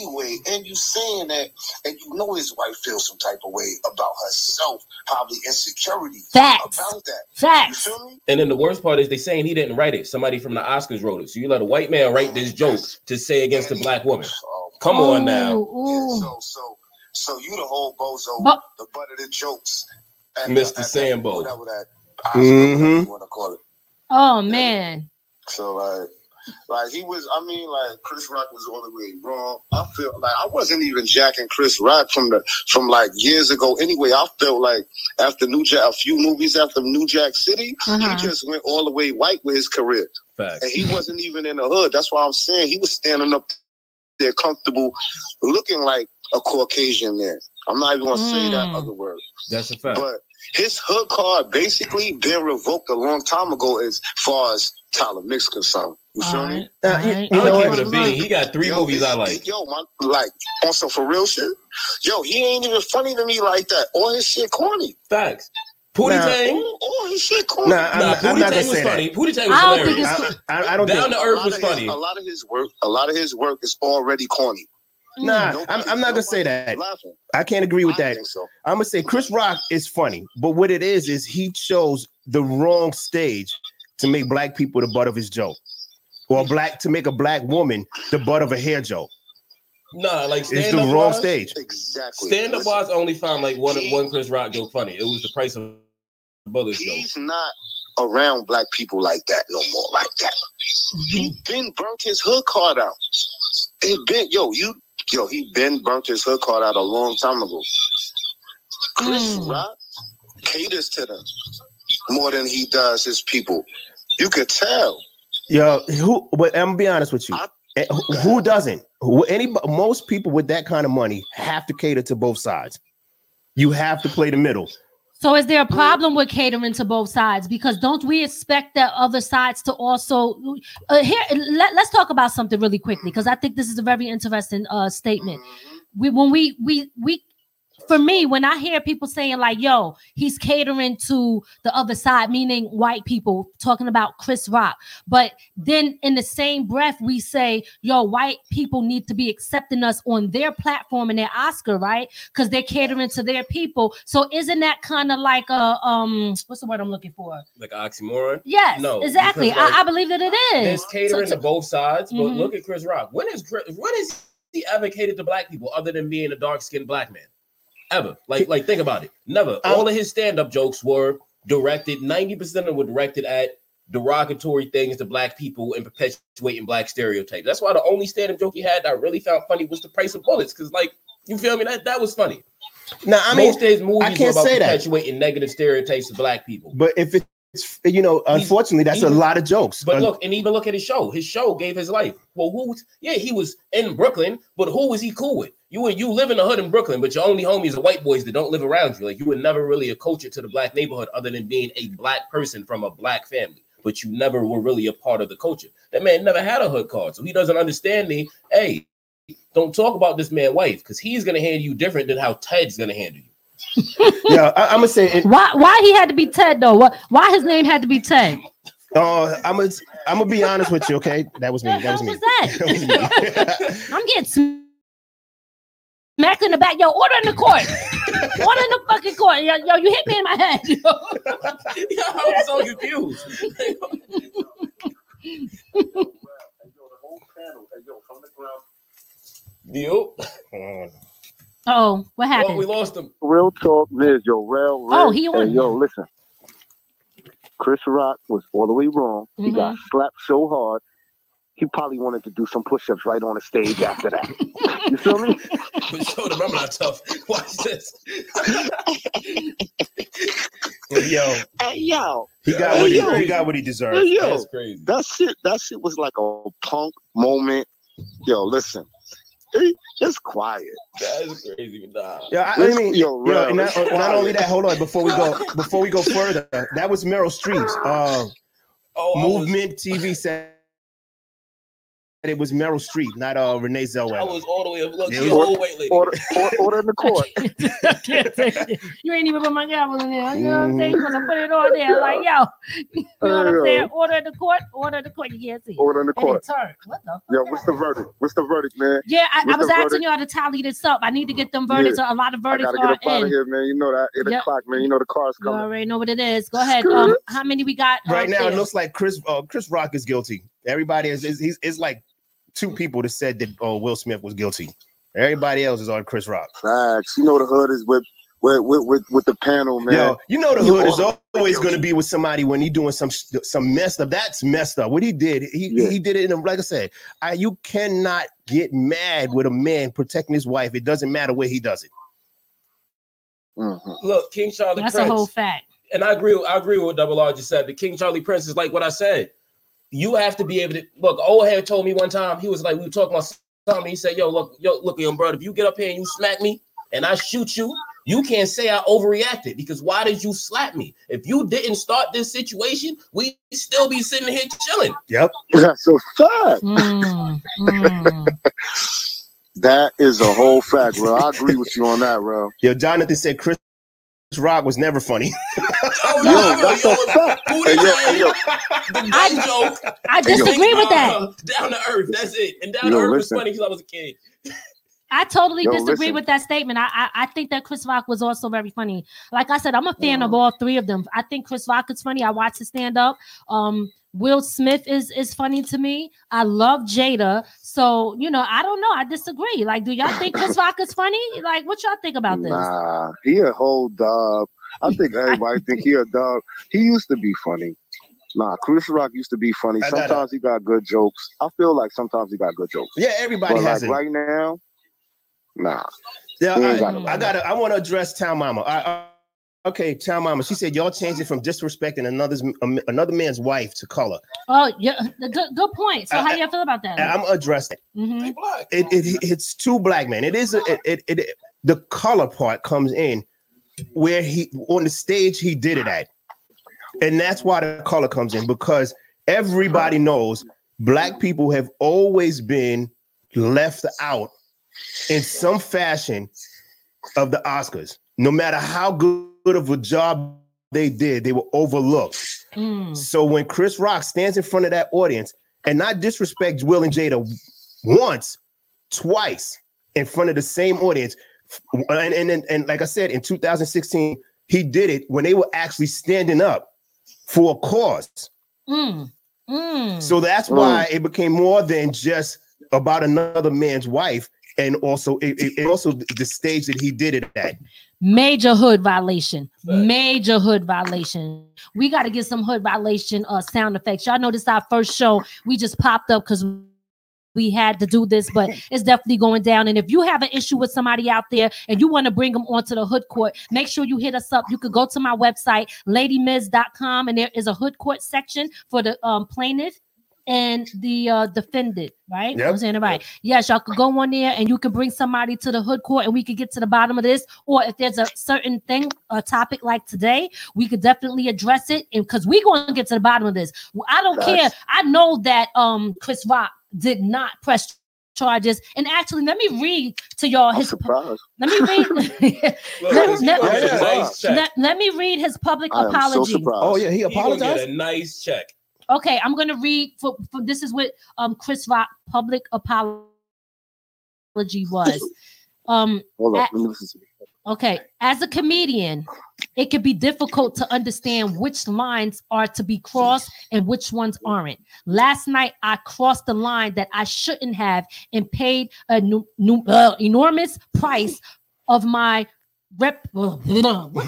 anyway, and you saying that, and you know his wife feels some type of way about herself, probably insecurity Facts. about that. Facts. You feel me? and then the worst part is they saying he didn't write it. Somebody from the Oscars wrote it. So you let a white man write this joke to say against a black woman. Oh, Come on now. Ooh, yeah, so so so you the whole bozo, But- the butt of the jokes, and Mr. and Sambo. whatever that Oscar, Mhm. whatever you want to call it. Oh man. So like, like he was. I mean, like Chris Rock was all the way wrong. I feel like I wasn't even jacking Chris Rock from the from like years ago. Anyway, I felt like after New Jack, a few movies after New Jack City, Uh-huh. he just went all the way white with his career, Facts. and he wasn't even in the hood. That's why I'm saying he was standing up there comfortable, looking like a Caucasian man. I'm not even gonna say that Mm. other word. That's a fact. But his hood card basically been revoked a long time ago as far as Tyler Mix concerned. You feel All me? right. Uh, you- you I know would what? give it a. He got three Yo, movies I like. Yo, my like on some for real shit. Yo, he ain't even funny to me like that. All his shit corny. Facts. Pootie Nah. Tang. All, all his shit corny. Nah, I'm, Nah, not- I'm Pootie not gonna Tang was funny. that. Pootie Tang was I don't think hilarious. it's- I, I, I don't Down think. to A Earth lot was of his- funny. A lot of his work, a lot of his work is already corny. Nah, Mm. I'm, I'm not gonna say that. Laughing. I can't agree with I that. so. I'm gonna say Chris Rock is funny, but what it is is he chose the wrong stage to make black people the butt of his joke, or black to make a black woman the butt of a hair joke. Nah, like It's the wrong wise, stage. Exactly. Stand up Listen, wise only found like one one Chris Rock joke funny. It was the price of bullets joke. He's not around black people like that no more. Like that. He been burnt his hood card out. He been yo, you yo, he been burnt his hood card out a long time ago. Chris Mm. Rock caters to them more than he does his people. You could tell. Yo, who? But I'm gonna be honest with you. I- Eh, who- Who doesn't? Who, any most people with that kind of money have to cater to both sides. You have to play the middle. So is there a problem with catering to both sides? Because don't we expect that other sides to also uh, here? Let, let's talk about something really quickly because I think this is a very interesting uh, statement. We when we we we for me when I hear people saying like, "Yo, he's catering to the other side," meaning white people talking about Chris Rock, but then in the same breath we say, "Yo, white people need to be accepting us on their platform and their Oscar, right? Because they're catering to their people." So isn't that kind of like a um, what's the word I'm looking for? Like oxymoron. Yes, No, exactly. like, I, I believe that it is. There's catering So- to both sides, but Mhm. look at Chris Rock. When is Chris, when is he advocated to black people other than being a dark skinned black man? Ever. Like, like think about it. Never. Um, All of his stand-up jokes were directed, 90% of them were directed at derogatory things to black people and perpetuating black stereotypes. That's why the only stand-up joke he had that I really found funny was the price of bullets. Cause like you feel me? That that was funny. Now, I mean, most his movies I can't about say that. perpetuating negative stereotypes of black people. But if it's you know, unfortunately, that's a lot of jokes. But Un- look, and even look at his show. His show gave his life. Well, who? was- Yeah, he was in Brooklyn, but who was he cool with? You would you live in the hood in Brooklyn, but your only homies are white boys that don't live around you. Like you were never really a culture to the black neighborhood, other than being a black person from a black family. But you never were really a part of the culture. That man never had a hood card, so he doesn't understand the. Hey, don't talk about this man wife because he's gonna handle you different than how Ted's gonna handle you. yeah, I, I'm gonna say it, Why why he had to be Ted though? What why his name had to be Ted? Uh, I'm gonna I'm gonna be honest with you. Okay, that was me. That was me. What was that? I'm getting smacked in the back. Yo, order in the court. order in the fucking court. Yo, yo, you hit me in my head. Yo. yeah, I was so confused. Yo. Oh, what Well, happened? we lost him. Real talk, Liz, yo, real, real. Oh, he hey, yo, listen. Chris Rock was all the way wrong. He got Mm-hmm. slapped so hard, he probably wanted to do some push-ups right on the stage after that. you feel me? But show them I'm not tough. Watch this. Yo, Hey, yo, he got Hey, what he, yo. he got what he deserved. Hey, yo, That's crazy. that shit, that shit was like a punk moment. Yo, listen, It- it's quiet. That's crazy. Nah. Yeah, I, I mean, yo, yo and not, let's- not only that. Hold on, before we go, before we go further, that was Meryl Streep's uh, Oh, I was, movement TV said it was Meryl Streep, not uh Renee Zellweger. I was all the way up. Look, Yeah, she it a was- whole white lady. Order, order, order in the court. you ain't even put my gavel in there. You know what I'm saying? You gonna put it on there like yo. You know what I'm saying? Order in the court. Order in the court. You can't see. Order in the court. turned. What the? Yo, what's the verdict? What's the verdict, man? Yeah, I, I was asking verdict? y'all to tally this up. I need to get them verdicts. A lot of I verdicts gotta get are up out of in. here, man. You know that eight Yep. o'clock, man. You know the car's coming. You already know what it is. Go ahead. Um, how many we got? Right out now, it looks like Chris uh, Chris Rock is guilty. Everybody is, is he's it's like two people that said that uh, Will Smith was guilty. Everybody else is on Chris Rock. Facts. You know the hood is with with with with, with the panel, man. Yo, you know the hood is always going to be with somebody when he doing some some messed up. That's messed up. What he did, he Yeah. he did it in a, like I said. I, you cannot get mad with a man protecting his wife. It doesn't matter where he does it. Mhm. Look, King Charlie That's Prince. a whole fact. and I agree. I agree with what Double R just said. The King Charlie Prince is like what I said. You have to be able to look. Old head told me one time he was like we were talking about something. He said, "Yo, look, yo, look, young brother. If you get up here and you smack me and I shoot you, you can't say I overreacted because why did you slap me? If you didn't start this situation, we still be sitting here chilling. Yep. That's a fact. Mm, mm. That is a whole fact, bro. I agree with you on that, bro. Yo, Jonathan said Chris Rock was never funny. Oh, Yo, no, that's yo, a fact. Booty Hey, yo, hey, yo. the gun joke. I Hey, disagree with that. Uh, down to earth. That's it. And down Yo, to earth listen. was funny because I was a kid. I totally Yo, disagree listen. with that statement. I, I I think that Chris Rock was also very funny. Like I said, I'm a fan Mm. of all three of them. I think Chris Rock is funny. I watch his stand up. Um, Will Smith is is funny to me. I love Jada. So you know, I don't know. I disagree. Like, do y'all think Chris Rock is funny? Like, what y'all think about this? Nah, he a whole dog. I think everybody think he a dog. He used to be funny. Nah, Chris Rock used to be funny. Sometimes he got good jokes. I feel like sometimes he got good jokes. Yeah, everybody But has like it. right now, nah. Yeah, I, got it. I gotta. I want to address Town Mama. I, I, okay, Town Mama. She said y'all changed it from disrespecting another's um, another man's wife to color. Oh, yeah, good good point. So, I- how do you feel about that? And I'm gonna address that. Mhm. They. It, it it's two black men. It is a, it, it it the color part comes in where he on the stage he did it at, and that's why the color comes in because everybody knows black people have always been left out in some fashion of the Oscars. No matter how good of a job they did, they were overlooked. Mm. So when Chris Rock stands in front of that audience and not disrespect Will and Jada once, twice in front of the same audience, and and and, and like I said in 2016, he did it when they were actually standing up for a cause. Mm. Mm. So that's why it became more than just about another man's wife. and also it, it- also the stage that he did it at. Major hood violation. Major hood violation. We got to get some hood violation uh sound effects. Y'all know this is our first show. We just popped up because we had to do this, but it's definitely going down. And if you have an issue with somebody out there and you want to bring them onto the hood court, make sure you hit us up. You could go to my website, ladymiz.com, and there is a hood court section for the um plaintiff and the uh defendant, right? Yep. I'm saying it right. Yes, y'all could go on there and you can bring somebody to the hood court and we could get to the bottom of this. Or if there's a certain thing, a topic like today, we could definitely address it. And because we're going to get to the bottom of this. Well, I don't care. I know that um Chris Rock did not press charges. And actually, let me read to y'all his surprised. let me read Look, Let- let- gonna get a Yeah. nice let, let me read his public I am so apology. Oh yeah, he He get apologized. a nice check. Okay, I'm gonna read for, for this is what um Chris Rock public apology was. Um Hold on, at- let me listen to you. Okay, as a comedian, it can be difficult to understand which lines are to be crossed and which ones aren't. Last night I crossed the line that I shouldn't have and paid a nu- uh, enormous price of my rep what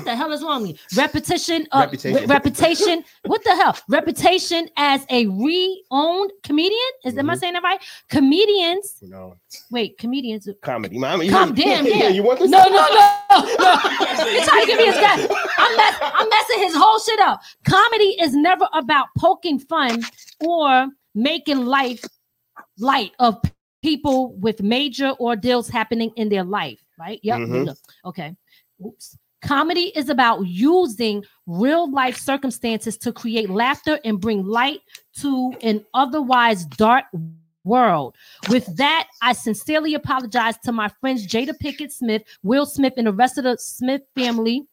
the hell is wrong with me repetition uh, Reputation. re- reputation what the hell reputation as a re-owned comedian is am i Mhm. saying that right comedians No wait comedians comedy. Man, you, Come damn, yeah. You want this? no, no, no, no. He's trying to give me his guy. I'm, mess- I'm messing his whole shit up. Comedy is never about poking fun or making life light of people with major ordeals happening in their life, right? Yep. Mhm. Okay. Oops. Comedy is about using real life circumstances to create laughter and bring light to an otherwise dark world. With that, I sincerely apologize to my friends Jada Pinkett Smith, Will Smith, and the rest of the Smith family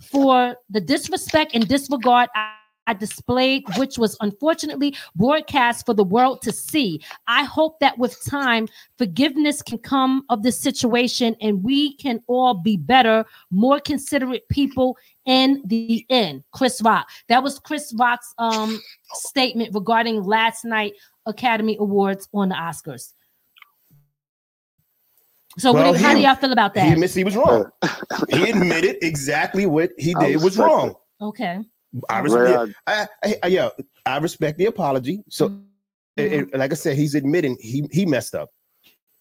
for the disrespect and disregard I, displayed, which was unfortunately broadcast for the world to see. I hope that with time, forgiveness can come of this situation and we can all be better, more considerate people in the end. Chris Rock. That was Chris Rock's um statement regarding last night Academy Awards on the Oscars. So what Well, do- how he- do y'all feel about that? He that? admits he was wrong. he admitted exactly what he did was respect wrong. Okay. I Well, respect. I, I, I- yeah, I respect the apology. So, it- Mhm. it- like I said, he's admitting he he messed up.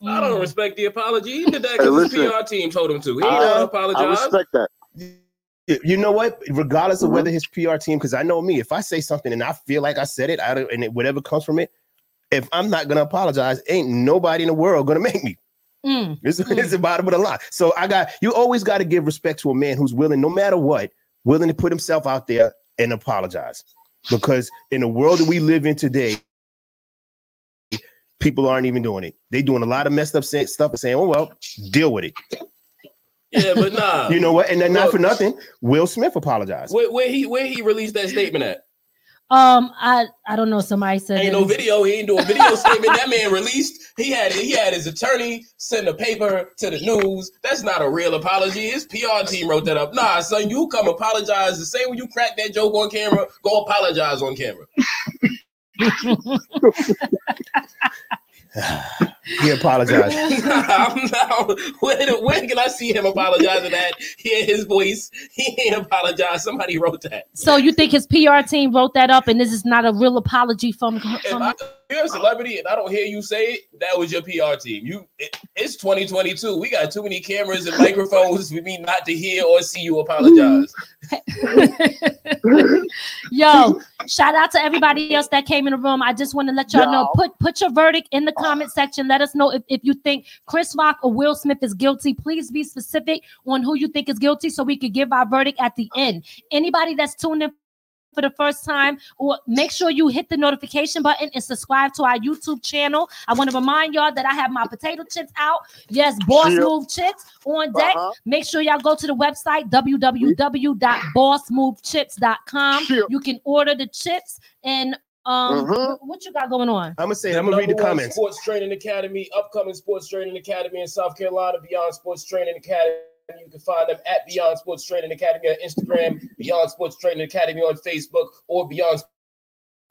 I don't Mm. respect the apology. He did that Hey, because his listen. PR team told him to. He I- didn't I apologize. respect that. You know what? Regardless of Mhm. whether his PR team, because I know me, if I say something and I feel like I said it, I don't, and it, whatever comes from it, if I'm not gonna apologize, ain't nobody in the world gonna make me. Mm. It's, Mm. it's the bottom of the line. So I got you always got to give respect to a man who's willing, no matter what, willing to put himself out there and apologize. Because in the world that we live in today, people aren't even doing it. They doing a lot of messed up stuff and saying, "Oh well, deal with it." Yeah, but nah. You know what? And then not for nothing, Will Smith apologized. where, where he where he released that statement at? Um, I I don't know. Somebody said Ain't that no he- video. He ain't do a video statement. That man released. He had he had his attorney send a paper to the news. That's not a real apology. His PR team wrote that up. Nah, son, you come apologize. The same when you crack that joke on camera, go apologize on camera. He apologized. I'm not, when, when can I see him apologizing that? Hear his voice. He ain't apologize. Somebody wrote that. So you think his PR team wrote that up, and this is not a real apology from from I, you're a celebrity and I don't hear you say it, that was your PR team. You, it, it's 2022. We got too many cameras and microphones for me not to hear or see you apologize. Yo, shout out to everybody else that came in the room. I just want to let y'all know. Put put your verdict in the comment section. Let us know if, if you think Chris Rock or Will Smith is guilty. Please be specific on who you think is guilty so we could give our verdict at the end. Anybody that's tuned in for the first time, or make sure you hit the notification button and subscribe to our YouTube channel. I want to remind y'all that I have my potato chips out. Yes, Boss Yeah. Move chips on deck. Uh-huh. Make sure y'all go to the website www.bossmovechips.com. Yeah. You can order the chips and um Mhm. what you got going on? I'm gonna say, The I'm gonna read the number comments. Sports Training Academy, upcoming Sports Training Academy in South Carolina, Beyond Sports Training Academy. You can find them at Beyond Sports Training Academy on Instagram, Beyond Sports Training Academy on Facebook, or Beyond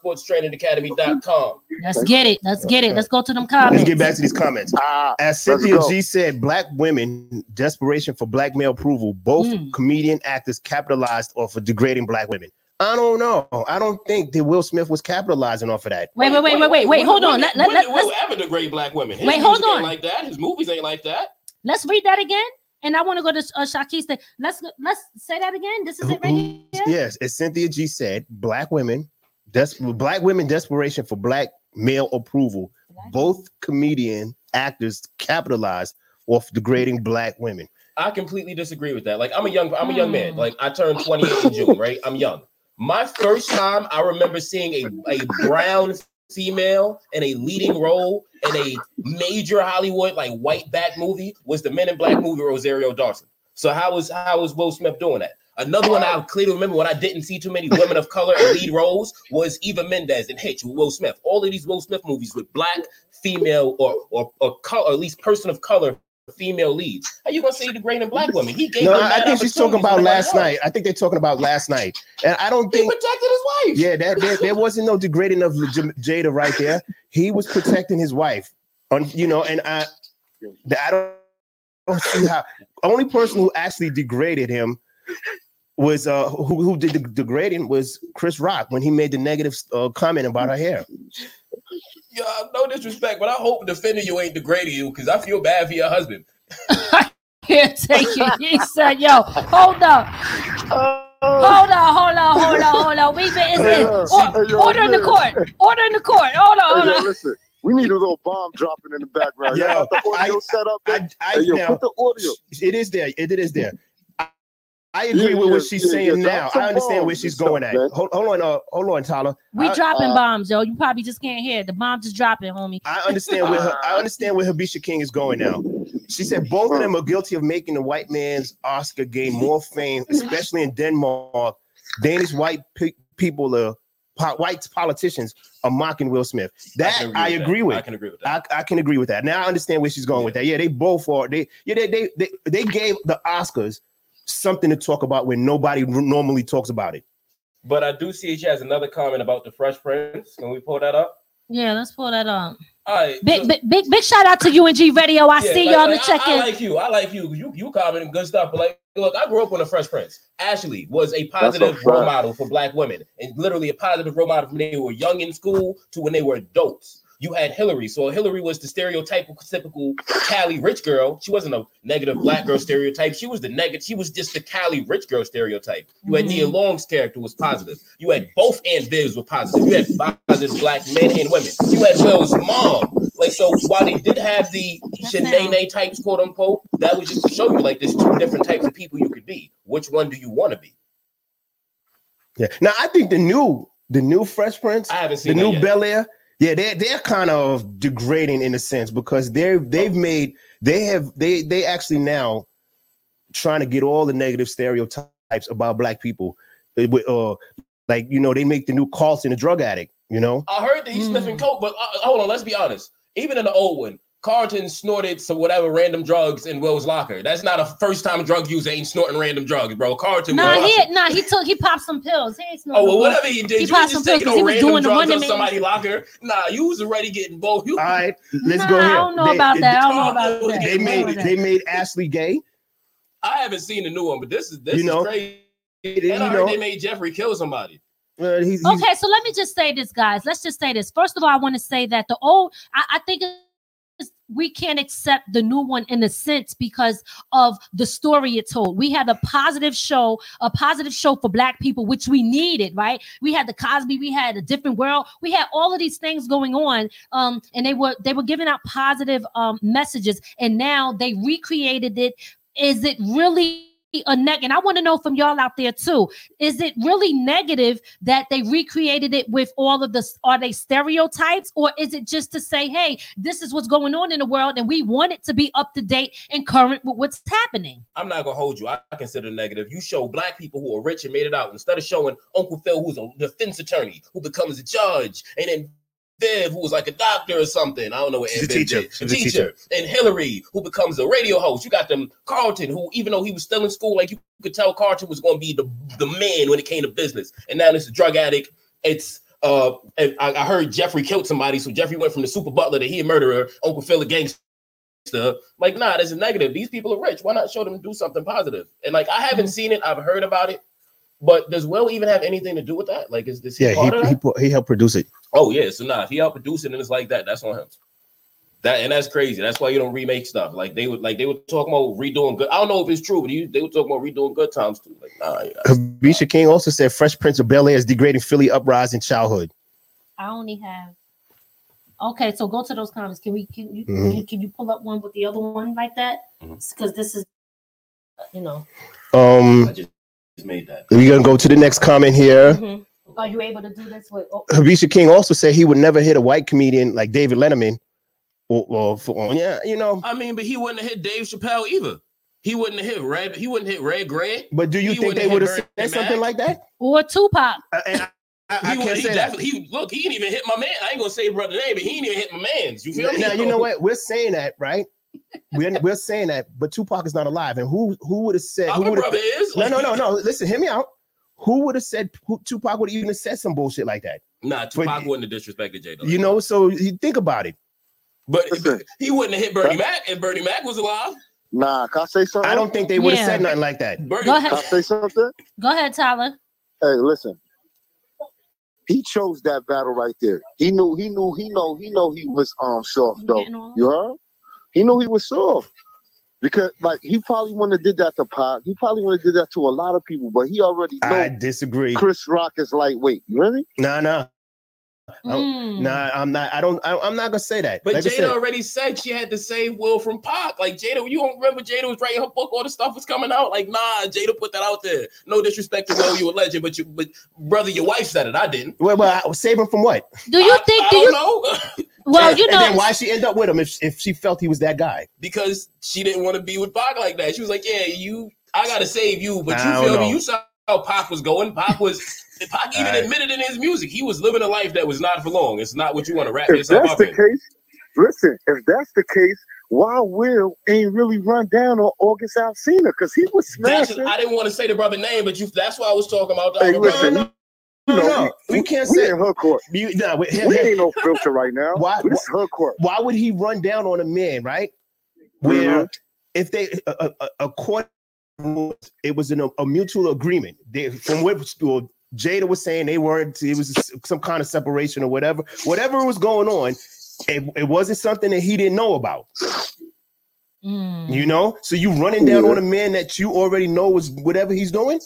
sportstrainingacademy.com. Let's get it. Let's get it. Let's go to them comments. Let's get back to these comments. Ah, As Cynthia G said, black women, desperation for black male approval. Both Mm. comedian actors capitalized off of degrading black women. I don't know. I don't think that Will Smith was capitalizing off of that. Wait, wait, wait, wait, wait, wait. Hold on. Let, let, when let, did Will let's, ever degrade black women? His Wait, music hold ain't on. like that. His movies ain't like that. let's read that again. And I want to go to uh, Shakis. thing. Let's let's say that again. This is it right here. Yes, as Cynthia G said, black women, des- black women desperation for black male approval. Both comedian actors capitalized off degrading black women. I completely disagree with that. Like I'm a young, I'm a young Hmm. man. Like I turned 28 in June, right? I'm young. My first time I remember seeing a, a brown female in a leading role in a major Hollywood like white back movie was the Men in Black movie Rosario Dawson. So how was how was Will Smith doing that? Another one I clearly remember when I didn't see too many women of color in lead roles was Eva Mendes in Hitch with Will Smith. All of these Will Smith movies with black female or or or, color, or at least person of color female leads. How you gonna say degrading black women? He gave No, I think she's talking about last night. I think they're talking about last night, and I don't think He protected his wife. Yeah, that there, there wasn't no degrading of Jada right there. He was protecting his wife, on you know, and I, I don't, don't see how. Only person who actually degraded him was uh who who did the degrading was Chris Rock when he made the negative uh, comment about her hair. Yeah, no disrespect, but I hope defending you ain't degrading you because I feel bad for your husband. I can't take it. He said, "Yo, hold up." Hold on, hold on, hold on, hold on. We've been it's, Hey, it's, or- hey, order in the court. Order in the court. Hold on, Hey, hold yo, on. listen, we need a little bomb dropping in the background. Yo, the audio I- set up. I. I Hey, yo, now, put the audio. it is there. It, it is there. I, I agree Yeah, with what she's yeah, saying yeah. now. I understand where she's and stuff, going at. Hold, hold on, uh, hold on, Tyler. We I- dropping uh, bombs, yo. You probably just can't hear. it. The bomb just dropping, homie. I understand where her, I understand where Habisha King is going now. She said both of them are guilty of making the white man's Oscar gain more fame, especially in Denmark. Danish white pe- people are po- white politicians are mocking Will Smith. That can I agree with. I can agree with that. I, I can agree with that. Now I understand where she's going with that. Yeah, they both are. They yeah they they they, they gave the Oscars something to talk about when nobody r- normally talks about it. But I do see she has another comment about the Fresh Prince. Can we pull that up? Yeah, let's pull that up. All right. Big, so- big, big, big shout out to UNG Radio. I Yeah, see like- y'all like, to check I, in. I like you. I like you. You you commenting good stuff. But like, look, I grew up on the Fresh Prince. Ashley was a positive fact. role model for black women, and literally a positive role model from when they were young in school to when they were adults. You had Hillary, so Hillary was the stereotypical, typical Cali rich girl. She wasn't a negative black girl stereotype. She was the negative. She was just the Cali rich girl stereotype. You had Nia mm-hmm. Long's character was positive. You had both Aunt Viv's were positive. You had positive black men and women. You had Will's mom. Like so, while they did have the Shanae types, quote unquote, that was just to show you like there's two different types of people you could be. Which one do you want to be? Yeah. Now I think the new the new Fresh Prince, I haven't the seen that new yet. Bel Air, yeah, they're they're kind of degrading in a sense because they're they've made they have they they actually now trying to get all the negative stereotypes about black people. Uh, with, uh, like you know, they make the new Carlton a drug addict. You know, I heard that he's sniffing coke, but uh, hold on, let's be honest. Even in the old one, Carlton snorted some whatever random drugs in Will's locker. That's not a first time drug user ain't snorting random drugs, bro. Carlton. Nah, was he nah, he took he popped some pills. He ain't Oh well, whatever pills. he did, He you popped just some pills taking 'cause he no was random doing the drugs Wonder on somebody's locker. Nah, you was already getting both. You, all right, let's Nah, go here. I don't know They- about they- that. I don't know about that. They I don't know made they made Ashley gay. I haven't seen the new one, but this is this You know, is crazy. you And I heard know. they made Jeffrey kill somebody. Uh, he's, he's- Okay, so let me just say this, guys. Let's just say this. First of all, I want to say that the old, I, I think it's, we can't accept the new one in a sense because of the story it told. We had a positive show, a positive show for black people, which we needed, right? We had the Cosby, we had a different world, we had all of these things going on, um, and they were they were giving out positive um messages, and now they recreated it. Is it really? A neg- and I want to know from y'all out there too. Is it really negative that they recreated it with all of the are they stereotypes or is it just to say hey this is what's going on in the world and we want it to be up to date and current with what's happening I'm not gonna hold you. I I consider negative. You show black people who are rich and made it out instead of showing Uncle Phil, who's a defense attorney, who becomes a judge, and then Viv, who was like a doctor or something. I don't know what She's a Aunt Viv teacher. did. She's a teacher. And Hillary, who becomes a radio host. You got them Carlton, who even though he was still in school, like you could tell Carlton was going to be the, the man when it came to business. And now this is a drug addict. It's uh, I, I heard Jeffrey killed somebody, so Jeffrey went from the super butler to he a murderer, Uncle Phil a gangster. Like, nah, that's a negative. These people are rich. Why not show them do something positive? And like, I haven't seen it. I've heard about it, but does Will even have anything to do with that? Like, is this Yeah, part he that? he, he helped produce it. Oh yeah, so nah, if he helped produce it and it's like that, that's on him. That and that's crazy. That's why you don't remake stuff. Like they would like they were talking about redoing good. I don't know if it's true, but he, they were talking about redoing good times too. Like nah, yeah. Bisha King also said Fresh Prince of Bel Air is degrading Philly uprising childhood. I only have. Okay, so go to those comments. Can we? Can you? Can Mhm. you, can you pull up one with the other one like that? Because this is, you know. Um, I just made that. we're gonna go to the next comment here. Mhm. Are you able to do this with? Oh, Habisha King also said he would never hit a white comedian like David Letterman. Or, or for, yeah, you know. I mean, but he wouldn't have hit Dave Chappelle either. He wouldn't have hit Red. He wouldn't hit Red Grant. But do you He think they would have said Bernie something Mac. like that? or Tupac. I, I he can't he say that. definitely. He look. He didn't even hit my man. I ain't gonna say his brother name, but he didn't even hit my man's. You feel me? Now you know what we're saying that right. We're, we're saying that, but Tupac is not alive, and who who would have said? Our Who would brother is. No, no, no, no. Listen, hear me out. Who would have said who, Tupac would have even said some bullshit like that? Nah, Tupac wouldn't have disrespected Jada. You know, so you think about it. But, but he wouldn't have hit Bernie Mac, and Bernie Mac was alive. Nah, can I say something? I don't think they would have Yeah. said nothing like that. Bernie, Go Can I ahead. say something? Go ahead, Tyler. Hey, listen. He chose that battle right there. He knew, he knew, he know, he know he was um soft though. You heard? He knew he was soft. Because like he probably wouldn't have did that to Pac. He probably would have did that to a lot of people, but he already know I disagree. Chris Rock is lightweight. Really? Nah, nah, Mm. nah. I'm not. I don't. I, I'm not gonna say that. But Like Jada said, already said she had to save Will from Pac. Like Jada, you don't remember Jada was writing her book, all the stuff was coming out. Like, nah, Jada put that out there. No disrespect to Will, you a legend, but you, but brother, your wife said it. I didn't. well, well, I was saving from what? Do you I, think? I Do don't you? know Well, you and then know. why she end up with him if if she felt he was that guy? because she didn't want to be with Pac like that. She was like, yeah, you, I gotta save you, but I you don't feel know. me? You saw how Pac was going. Pac was. Pac even Alright. admitted in his music he was living a life that was not for long. It's not what you want to wrap If yourself that's up the in. case, listen, if that's the case, why Will ain't really run down on August Alsina? Because he was That's, smashing. I didn't want to say the brother name, but you. That's why I was talking about. Hey, the listen, no, you no, know, no. We can't we say- in her court. You, nah, we, We ain't no filter right now. Why- This is her court. why would he run down on a man, right? Where if they a, uh, uh, according it was in a, a mutual agreement. They, from what well, Jada was saying, they weren't. It was some kind of separation or whatever. Whatever was going on, it, it wasn't something that he didn't know about. Mm. You know, so you running down on a man that you already know was whatever he's doing.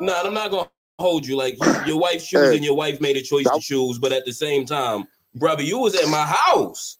No, I'm not gonna hold you. Like you, your wife choose Hey. and your wife made a choice to choose, but at the same time, brother, you was at my house.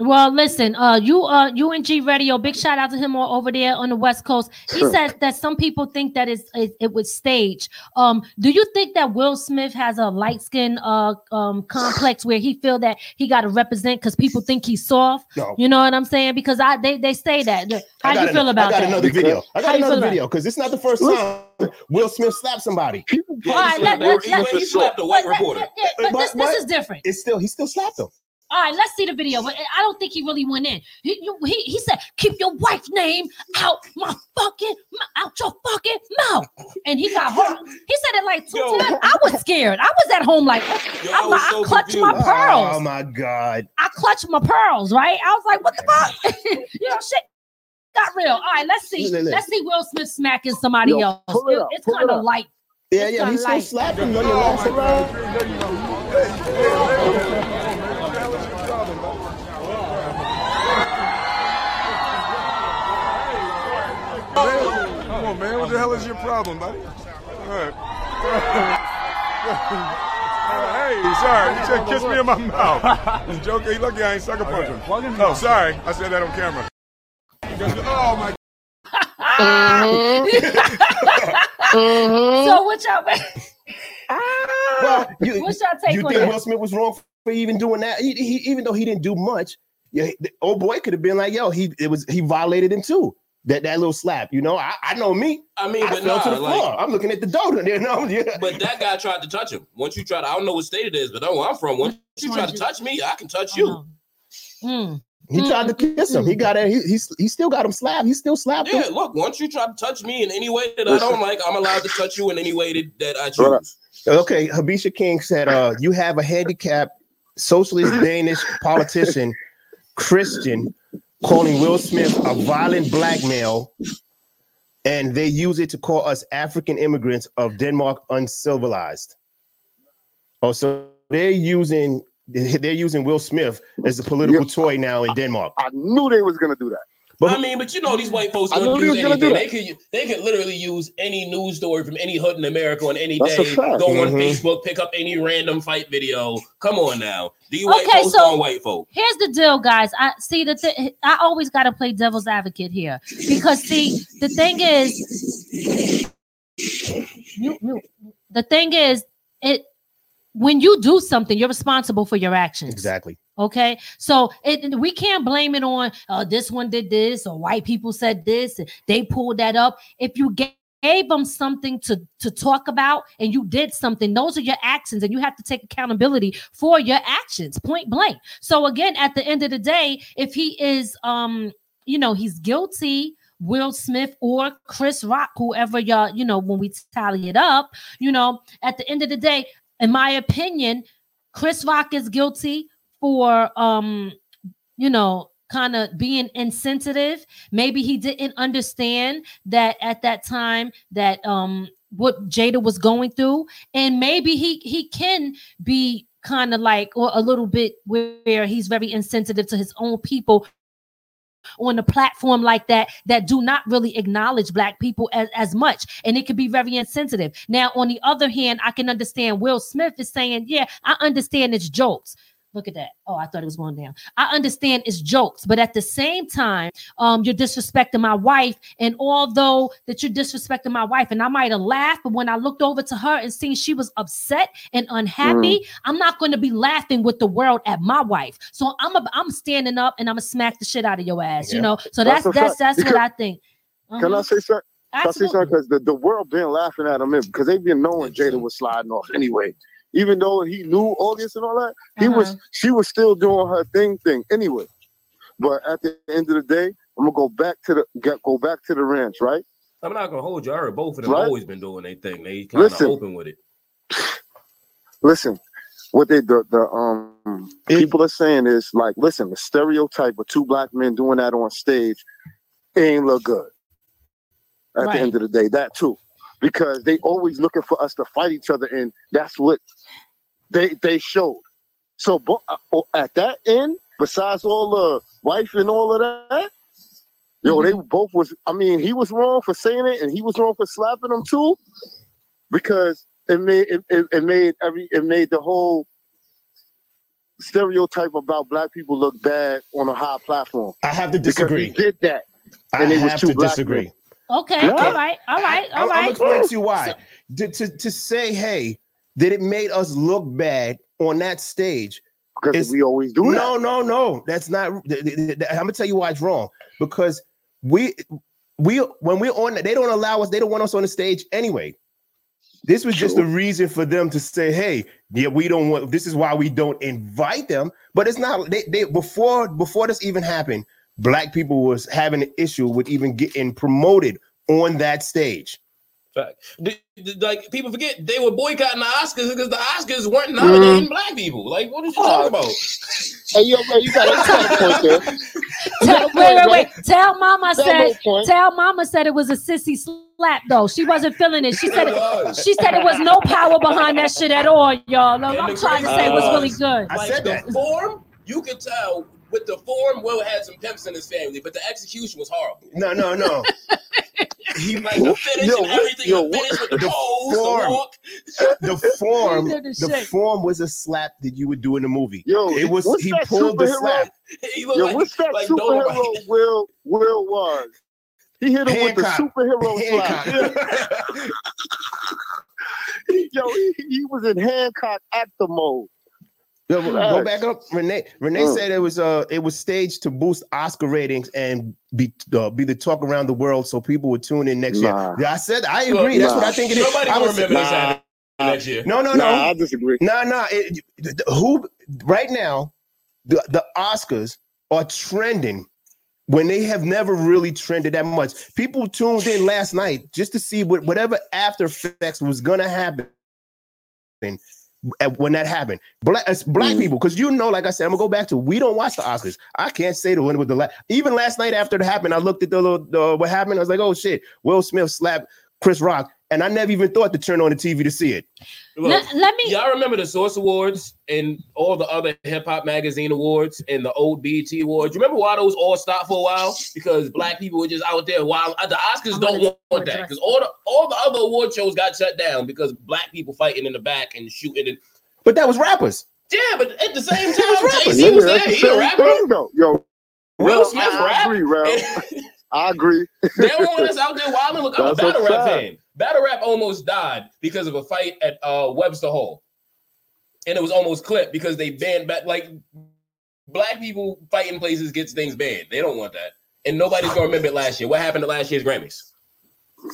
Well, listen, uh, you uh UNG Radio, big shout out to him all over there on the West Coast. He says that some people think that it's, it, it was staged. Um, do you think that Will Smith has a light skin uh um complex where he feel that he got to represent because people think he's soft? No. You know what I'm saying? Because I they, they say that. How do you feel an- about I got that? another video. I got another video because it's not the first time Will Smith slapped somebody. People Yeah, All right, he, let- slapped, let- he- let- he slapped a white reporter. yeah, yeah, but But- this, but- this is different. It's still he still slapped him. All right, let's see the video. But I don't think he really went in. He he, he said, "Keep your wife's name out my fucking out your fucking mouth," and he got hurt. He said it like two Yo. times. I was scared. I was at home like, Yo, I'm I was I so clutched my pearls. Oh my god. I clutched my pearls. Right? I was like, "What the fuck?" you know, shit got real. All right, let's see. Look, look. Let's see Will Smith smacking somebody Yo, else. it It- it's kind of up. light. Yeah, It's yeah, he's still light. slapped him on the last round. Come on, man. What the hell is your problem, buddy? All right. hey, sorry. You said kiss me in my mouth. You joking? You lucky I ain't sucker punching. Oh, sorry. I said that on camera. Oh, my mm-hmm. So what y'all? Ah. Well, you, What's your take you on think that? Will Smith was wrong for even doing that? He, he, even though he didn't do much, yeah, the old boy could have been like, "Yo, he it was he violated him too." That that little slap, you know. I, I know me. I mean, I but fell nah, to the floor. like, I'm looking at the donut. You know, yeah. but that guy tried to touch him. Once you try to, I don't know what state it is, but I know where I'm from. Once you try to touch me, I can touch you. Mm. He tried to kiss him. He got it. He, he he still got him slapped. He still slapped Yeah, him. look, once you try to touch me in any way that I don't like, I'm allowed to touch you in any way that, that I Brother, choose. Okay, Habisha King said, uh, you have a handicapped socialist Danish politician, Christian, calling Will Smith a violent black male, and they use it to call us African immigrants of Denmark uncivilized. Oh, so they're using they're using Will Smith as a political toy now in Denmark. I knew they was gonna do that. But I mean, but you know, these white folks I don't knew he use gonna anything. do They could they could literally use any news story from any hood in America on any That's day. fact. Go on Mhm. Facebook, pick up any random fight video. Come on now, these white Okay, folks so- white folk. Here's the deal, guys. I see that I always got to play devil's advocate here because see the thing is, mute, mute. the thing is, it when you do something, you're responsible for your actions. exactly. Okay, so it, we can't blame it on uh, this one did this or white people said this and they pulled that up. If you ga- gave them something to to talk about and you did something, those are your actions, and you have to take accountability for your actions, point blank. So again, at the end of the day, if he is, um, you know, he's guilty. Will Smith or Chris Rock, whoever y'all, you know, when we tally it up, you know, at the end of the day, in my opinion, Chris Rock is guilty for um you know kind of being insensitive. Maybe he didn't understand that at that time that um what Jada was going through. And maybe he he can be kind of like or a little bit where he's very insensitive to his own people on a platform like that that do not really acknowledge black people as, as much. And it could be very insensitive. Now on the other hand i can understand will smith is saying yeah i understand it's jokes Look at that. Oh, I thought it was going down. I understand it's jokes, but at the same time, um, you're disrespecting my wife. And although that you're disrespecting my wife, and I might have laughed, but when I looked over to her and seen she was upset and unhappy, I'm not going to be laughing with the world at my wife. So I'm a, I'm standing up and I'm gonna smack the shit out of your ass. You know. So That's that's a that's that's, what I think. Can I Uh-huh. say something? Can I say Absolutely. something? Because the, the world been laughing at him because they've been knowing Jada was sliding off anyway. Even though he knew all this and all that, he was Uh-huh. she was still doing her thing thing anyway. But at the end of the day, I'm gonna go back to the get, go back to the ranch, right? I'm not gonna hold you. I heard both of them Right. always been doing their thing. They kind of Listen. open with it. Listen, what they the, the um people are saying is like, listen, the stereotype of two black men doing that on stage ain't look good. At Right. the end of the day, that too, because they always looking for us to fight each other, and that's what they they showed. So uh, oh, at that end, besides all the wife and all of that, yo, they both was. I mean, he was wrong for saying it, and he was wrong for slapping them too, because it made it, it, it made every it made the whole stereotype about black people look bad on a high platform. I have to disagree. did that. I and it was have two to disagree. men. Okay. Yeah. All right. All right. All I'm, I'm right. explain to you why. to, to, to say, hey, that it made us look bad on that stage. Because we always do No, no, no. That's not. th- th- th- I'm gonna tell you why it's wrong. Because we we when we're on, they don't allow us. They don't want us on the stage anyway. This was just a reason for them to say, "Hey, yeah, we don't want. This is why we don't invite them." But it's not. They, they before before this even happened, black people was having an issue with even getting promoted on that stage. Fact. The- the- like people forget they were boycotting the Oscars because the Oscars weren't nominating Mm. black people. Like, what are you talking about? Hey, yo, man, you got, a- you got a point there. Tell, wait, wait, wait. Tell Mama That said. makes. Tell Mama said it was a sissy slap though. She wasn't feeling it. She said it, she said it was no power behind that shit at all, y'all. No, And I'm trying to say it was really was, good. Like the form, you could tell with the form, Will had some pimps in his family, but the execution was horrible. No, no, no. He like the finish Yo, and everything. yo, the finish with the the pose, the form. walk. the form, the the form was a slap that you would do in a movie. Yo, it was he that pulled the slap. He Yo, like, what's that like superhero Dolomite. Will Will was? He hit him with the Hancock. superhero slap. Yo, he, he was in Hancock actor mode. Yo, go- go back up. Renee Renee Mm. said it was uh it was staged to boost Oscar ratings and be uh, be the talk around the world so people would tune in next Nah. year. Yeah, I said I agree. That's what I think it is. Nobody I gonna was- remember Nah. happening next year. No, no, Nah, no. I disagree. No, no. it- the- the- who right now the, the Oscars are trending when they have never really trended that much. People tuned in last night just to see what whatever after effects was gonna happen at- when that happened. Black black mm. people, because you know, like I said, I'm gonna go back to we don't watch the Oscars. I can't say the one with the last. Even last night after it happened, I looked at the little the, what happened. I was like, oh shit, Will Smith slapped Chris Rock, and I never even thought to turn on the TV to see it. Look, Let- let me- Y'all remember the Source Awards and all the other hip hop magazine awards and the old BET awards? You remember why those all stopped for a while? Because black people were just out there. While the Oscars don't want that, because all the all the other award shows got shut down because black people fighting in the back and shooting. And, But that was rappers. yeah, but at the same That was time, rappers. Jay Z was there. that's the He a rapper. thing, though. Yo, Will Smith I, I rap. agree, Rel. I agree. They don't want us out there wilding. Look, I'm a That's battle rap fact. Battle rap almost died because of a fight at uh, Webster Hall, and it was almost clipped because they banned back. Like black people fighting places gets things banned. They don't want that, and nobody's gonna remember it last year. What happened to last year's Grammys?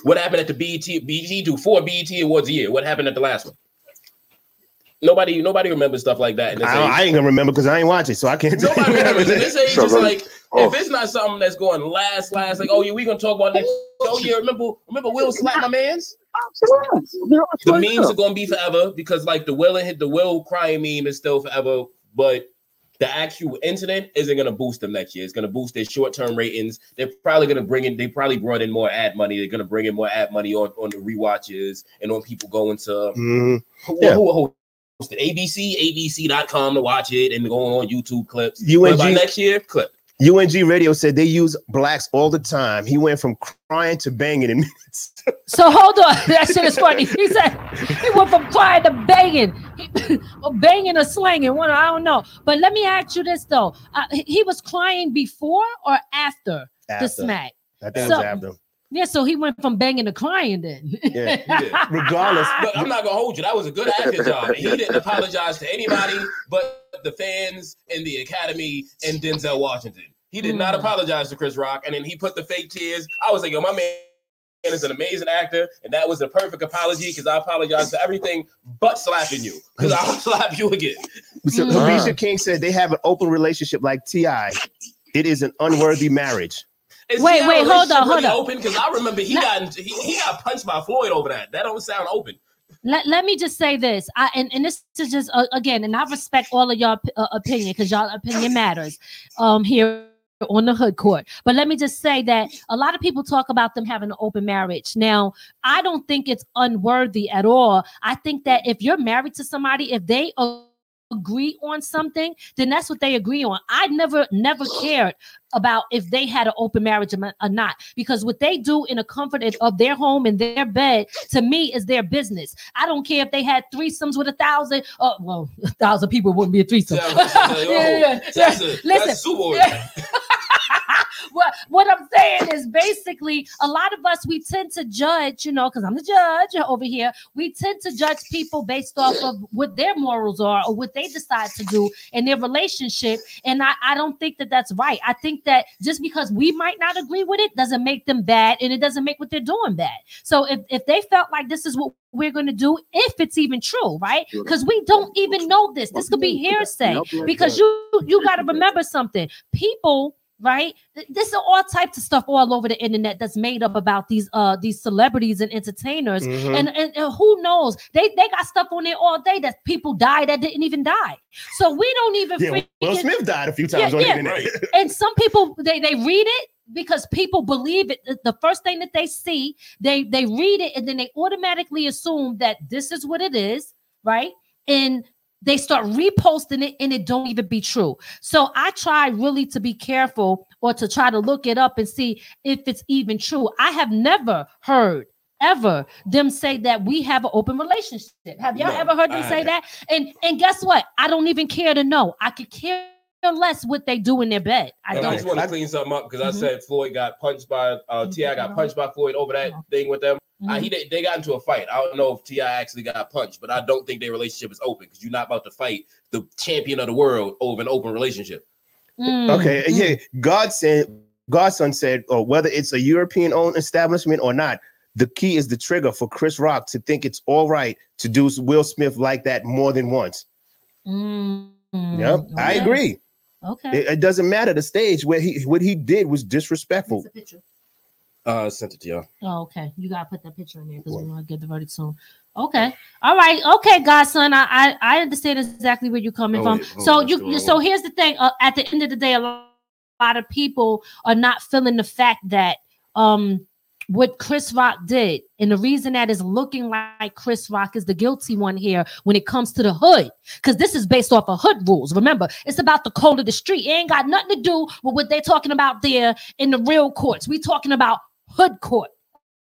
What happened at the BET? BET do four BET awards a year. What happened at the last one? Nobody, nobody remembers stuff like that. in this I, age. I ain't gonna remember because I ain't watching, so I can't. tell you Nobody what remembers. In this age, So it's let like oh. if it's not something that's going last, last, like oh yeah, we gonna talk about next. Oh yeah, remember, remember Will slap my man's. The memes are gonna be forever because like the Will and hit the Will crying meme is still forever, but the actual incident isn't gonna boost them next year. It's gonna boost their short term ratings. They're probably gonna bring in. They probably brought in more ad money. They're gonna bring in more ad money on on the rewatches and on people going to Mhm. who, Yeah. who, who hosted ABC, ABC.com to watch it and going on YouTube clips. UNG But by next year, clip. UNG Radio said they use blacks all the time. He went from crying to banging in minutes. So hold on, that shit is funny. He said he went from crying to banging, or banging or slanging. One, I don't know. But let me ask you this though: uh, he- he was crying before or after, the smack? I think it was after. Yeah, so he went from banging to crying then. Yeah. Yeah. Regardless, But I'm not gonna hold you. That was a good acting job. He didn't apologize to anybody but the fans and the Academy and Denzel Washington. He did not Mm. apologize to Chris Rock, and then he put the fake tears. I was like, yo, my man is an amazing actor, and that was a perfect apology because I apologize for everything but slapping you because I'll slap you again. So Mm. Alicia King said they have an open relationship like Ti. It is an unworthy marriage. Is Wait, wait, hold on, hold really on. Open because I remember he got he, he got punched by Floyd over that. That don't sound open. let, let me just say this I, and, and this is just uh, again and i respect all of y'all uh, opinion because y'all opinion matters um here on the hood court but let me just say that a lot of people talk about them having an open marriage now i don't think it's unworthy at all i think that if you're married to somebody if they agree on something then that's what they agree on. I never never cared about if they had an open marriage or not because what they do in the comfort of their home and their bed to me is their business. I don't care if they had threesomes with a thousand. Oh, well, a thousand people wouldn't be a threesome. Yeah, yeah, Yeah, yeah, That's a, Listen, that's what what I'm saying is basically a lot of us we tend to judge, you know, because I'm the judge over here. We tend to judge people based off of what their morals are or what they decide to do in their relationship, and I I don't think that that's right. I think that just because we might not agree with it doesn't make them bad, and it doesn't make what they're doing bad. So if if they felt like this is what we're going to do, if it's even true, right? Because we don't even know this. This could be hearsay because you you got to remember something people right? This is all types of stuff all over the internet that's made up about these uh these celebrities and entertainers. Mhm. and, and and who knows? They they got stuff on there all day that people die that didn't even die. So we don't even Yeah, Will Smith died a few times Yeah, on the yeah. internet. and some people they they read it because people believe it. The- the first thing that they see they they read it and then they automatically assume that this is what it is right? And they start reposting it and it don't even be true. So i try really to be careful or to try to look it up and see if it's even true. I have never heard ever them say that we have an open relationship. Have y'all No, ever heard them I say haven't. that? And and guess what? I don't even care to know. I could care less what they do in their bed. I And don't. just want to clean something up because I Mhm. said Floyd got punched by uh, T.I. got punched by Floyd over that thing with them. Uh, he they, they got into a fight. I don't know if T.I. actually got punched, but I don't think their relationship is open because you're not about to fight the champion of the world over an open relationship. Mm, Okay, yeah. God said, Godson said, or whether it's a European owned establishment or not, the key is the trigger for Chris Rock to think it's all right to do Will Smith like that more than once. Mm, Yep, I agree. Okay. It, it doesn't matter the stage where he what he did was disrespectful. Uh, I sent it to y'all. Oh, okay. You gotta put that picture in there because we want to get the verdict soon. Okay. All right. Okay, godson. I I, I understand exactly where you're coming Oh, from. wait, so on, you so here's the thing. Uh, at the end of the day, a lot, a lot of people are not feeling the fact that um what Chris Rock did, and the reason that is looking like Chris Rock is the guilty one here when it comes to the hood, because this is based off of hood rules. Remember, it's about the code of the street. It ain't got nothing to do with what they're talking about there in the real courts. We talking about hood court.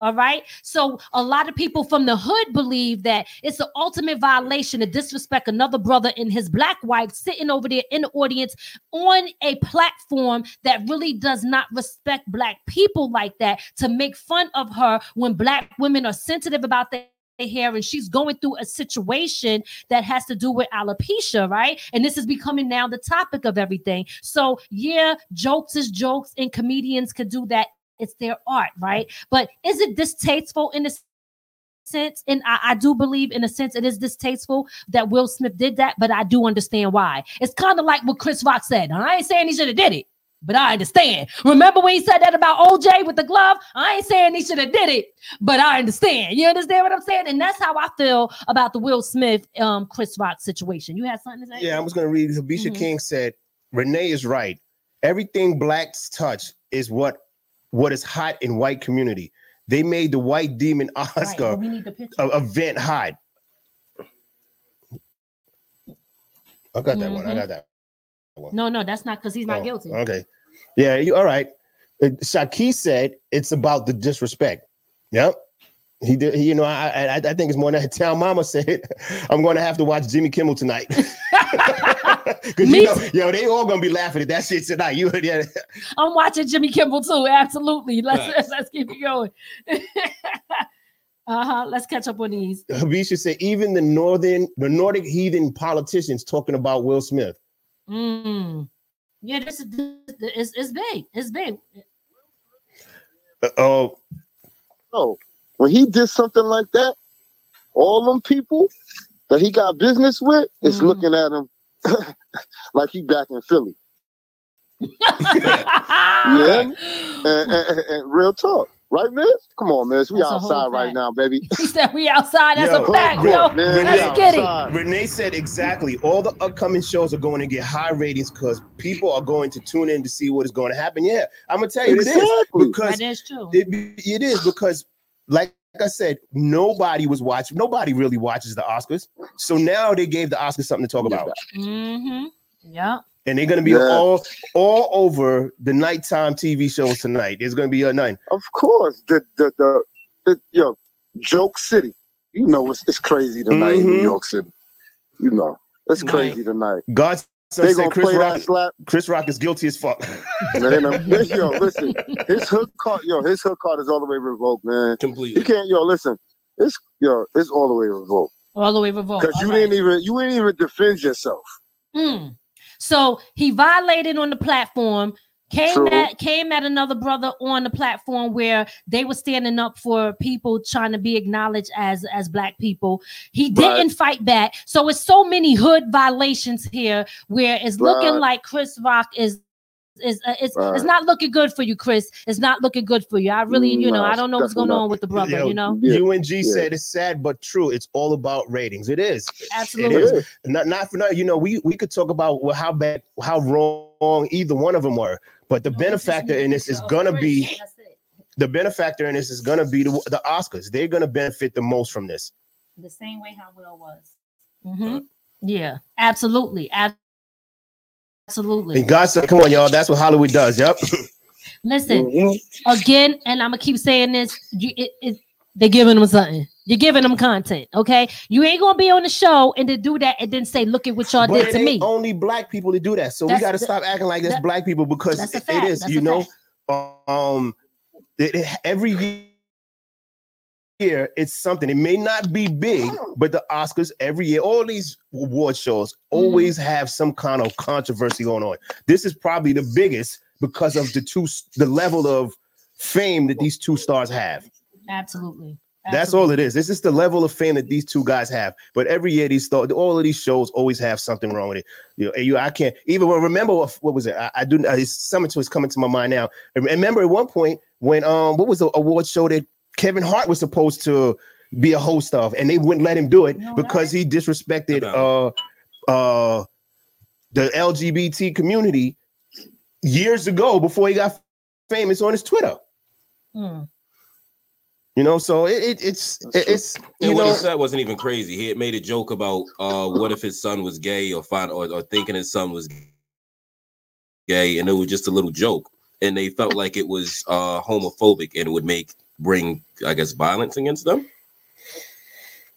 All right. So a lot of people from the hood believe that it's an ultimate violation to disrespect another brother and his black wife sitting over there in the audience on a platform that really does not respect black people like that to make fun of her when black women are sensitive about their hair and she's going through a situation that has to do with alopecia, right? And this is becoming now the topic of everything. So, yeah, jokes is jokes, and comedians could do that. It's their art, right? But is it distasteful in a sense? And I, I do believe, in a sense, it is distasteful that Will Smith did that, but I do understand why. It's kind of like what Chris Rock said. I ain't saying he should have did it, but I understand. Remember when he said that about OJ with the glove? I ain't saying he should have did it, but I understand. You understand what I'm saying? And that's how I feel about the Will Smith, um, Chris Rock situation. You had something to say? Yeah, I was going to read. Habisha Mhm. King said, Renee is right. Everything blacks touch is what what is hot in white community. They made the white demon Oscar but we need the picture. a- event hot. I got that one. I Mhm. got that. one. No, no, that's not because he's not Oh, guilty. Okay. Yeah, you all right. Shaki said it's about the disrespect. Yep. He did, he, you know, I, I I think it's more than that. Town Mama said, I'm going to have to watch Jimmy Kimmel tonight. Because Me you know, yo, they all gonna be laughing at that shit tonight. You, yeah, I'm watching Jimmy Kimmel too. Absolutely. Let's Right. let's, let's keep it going. uh-huh. Let's catch up on these. Habisha said, even the northern, the Nordic heathen politicians talking about Will Smith. Mm. Yeah, this is it's, it's big. It's big. Uh, Oh, Oh, when he did something like that, all them people that he got business with is Mm. looking at him like he back in Philly. Yeah, and, and- and- and real talk, right, Miss? Come on, Miss. We That's outside right now, baby. he said we outside. That's Yo, a fact, yo, yo. man, we Let's get it. Renee said exactly. All the upcoming shows are going to get high ratings because people are going to tune in to see what is going to happen. Yeah, I'm gonna tell you it is Exactly. because That is true. it, it is because like I said, nobody was watching. Nobody really watches the Oscars. So now they gave the Oscars something to talk about, Mm-hmm. Yeah. and they're gonna be Yeah. all all over the nighttime TV shows tonight. There's gonna be a night. Of course, the the the, the yo, Joke City. You know it's, it's crazy tonight in New Mhm. York City. You know it's Right. crazy tonight. God's son They said gonna Chris play Rock. that slap. Chris Rock is guilty as fuck. Man, yo, listen, his hood card, yo, his hood card is all the way revoked, man. Completely. You can't, yo, listen, it's yo, it's all the way revoked All the way revoked. because you All right. didn't even you didn't even defend yourself. Mm. So he violated on the platform. Came True. at came at another brother on the platform where they were standing up for people trying to be acknowledged as as black people. He didn't fight back. So it's so many hood violations here where it's looking like Chris Rock is is uh, it's it's not looking good for you, Chris. It's not looking good for you. I really, you know, I don't know what's going definitely on with the brother. Yo, You know, Yeah. UNG Yeah. said it's sad but true. It's all about ratings. It is. absolutely. It is. Yeah. Not not for nothing. You know, we we could talk about how bad, how wrong either one of them were, but the benefactor in this is gonna be the benefactor in this is gonna be the, the Oscars. They're gonna benefit the most from this. the same way how Will was. Mm-hmm. Yeah, absolutely, absolutely. And God said, "Come on, y'all. That's what Hollywood does." Yep. Listen Mhm. again, and I'm gonna keep saying this. You, it, it, they're giving them something. You're giving them content, okay? You ain't gonna be on the show and then do that and then say, "Look at what y'all but did to me." only black people to do that. So That's we got to stop acting like that's that- black people because it- it is. That's you know, fact. um, it, it- every year it's something. It may not be big, but the Oscars every year, all these award shows Mm-hmm. always have some kind of controversy going on. This is probably the biggest because of the two, the level of fame that these two stars have. Absolutely. That's all it is. This is the level of fame that these two guys have. But every year, these th- all of these shows always have something wrong with it. You know, you, I can't even remember what, what was it? I, I do. Uh, something to is coming to my mind now. And remember at one point when um, what was the award show that Kevin Hart was supposed to be a host of, and they wouldn't let him do it because he disrespected uh uh the LGBT community years ago before he got famous on his Twitter. Hmm. You know, so it, it it's it, it's you And what he know said wasn't even crazy. He had made a joke about uh, what if his son was gay or find or, or thinking his son was gay, and it was just a little joke. And they felt like it was uh, homophobic and it would make bring, I guess, violence against them.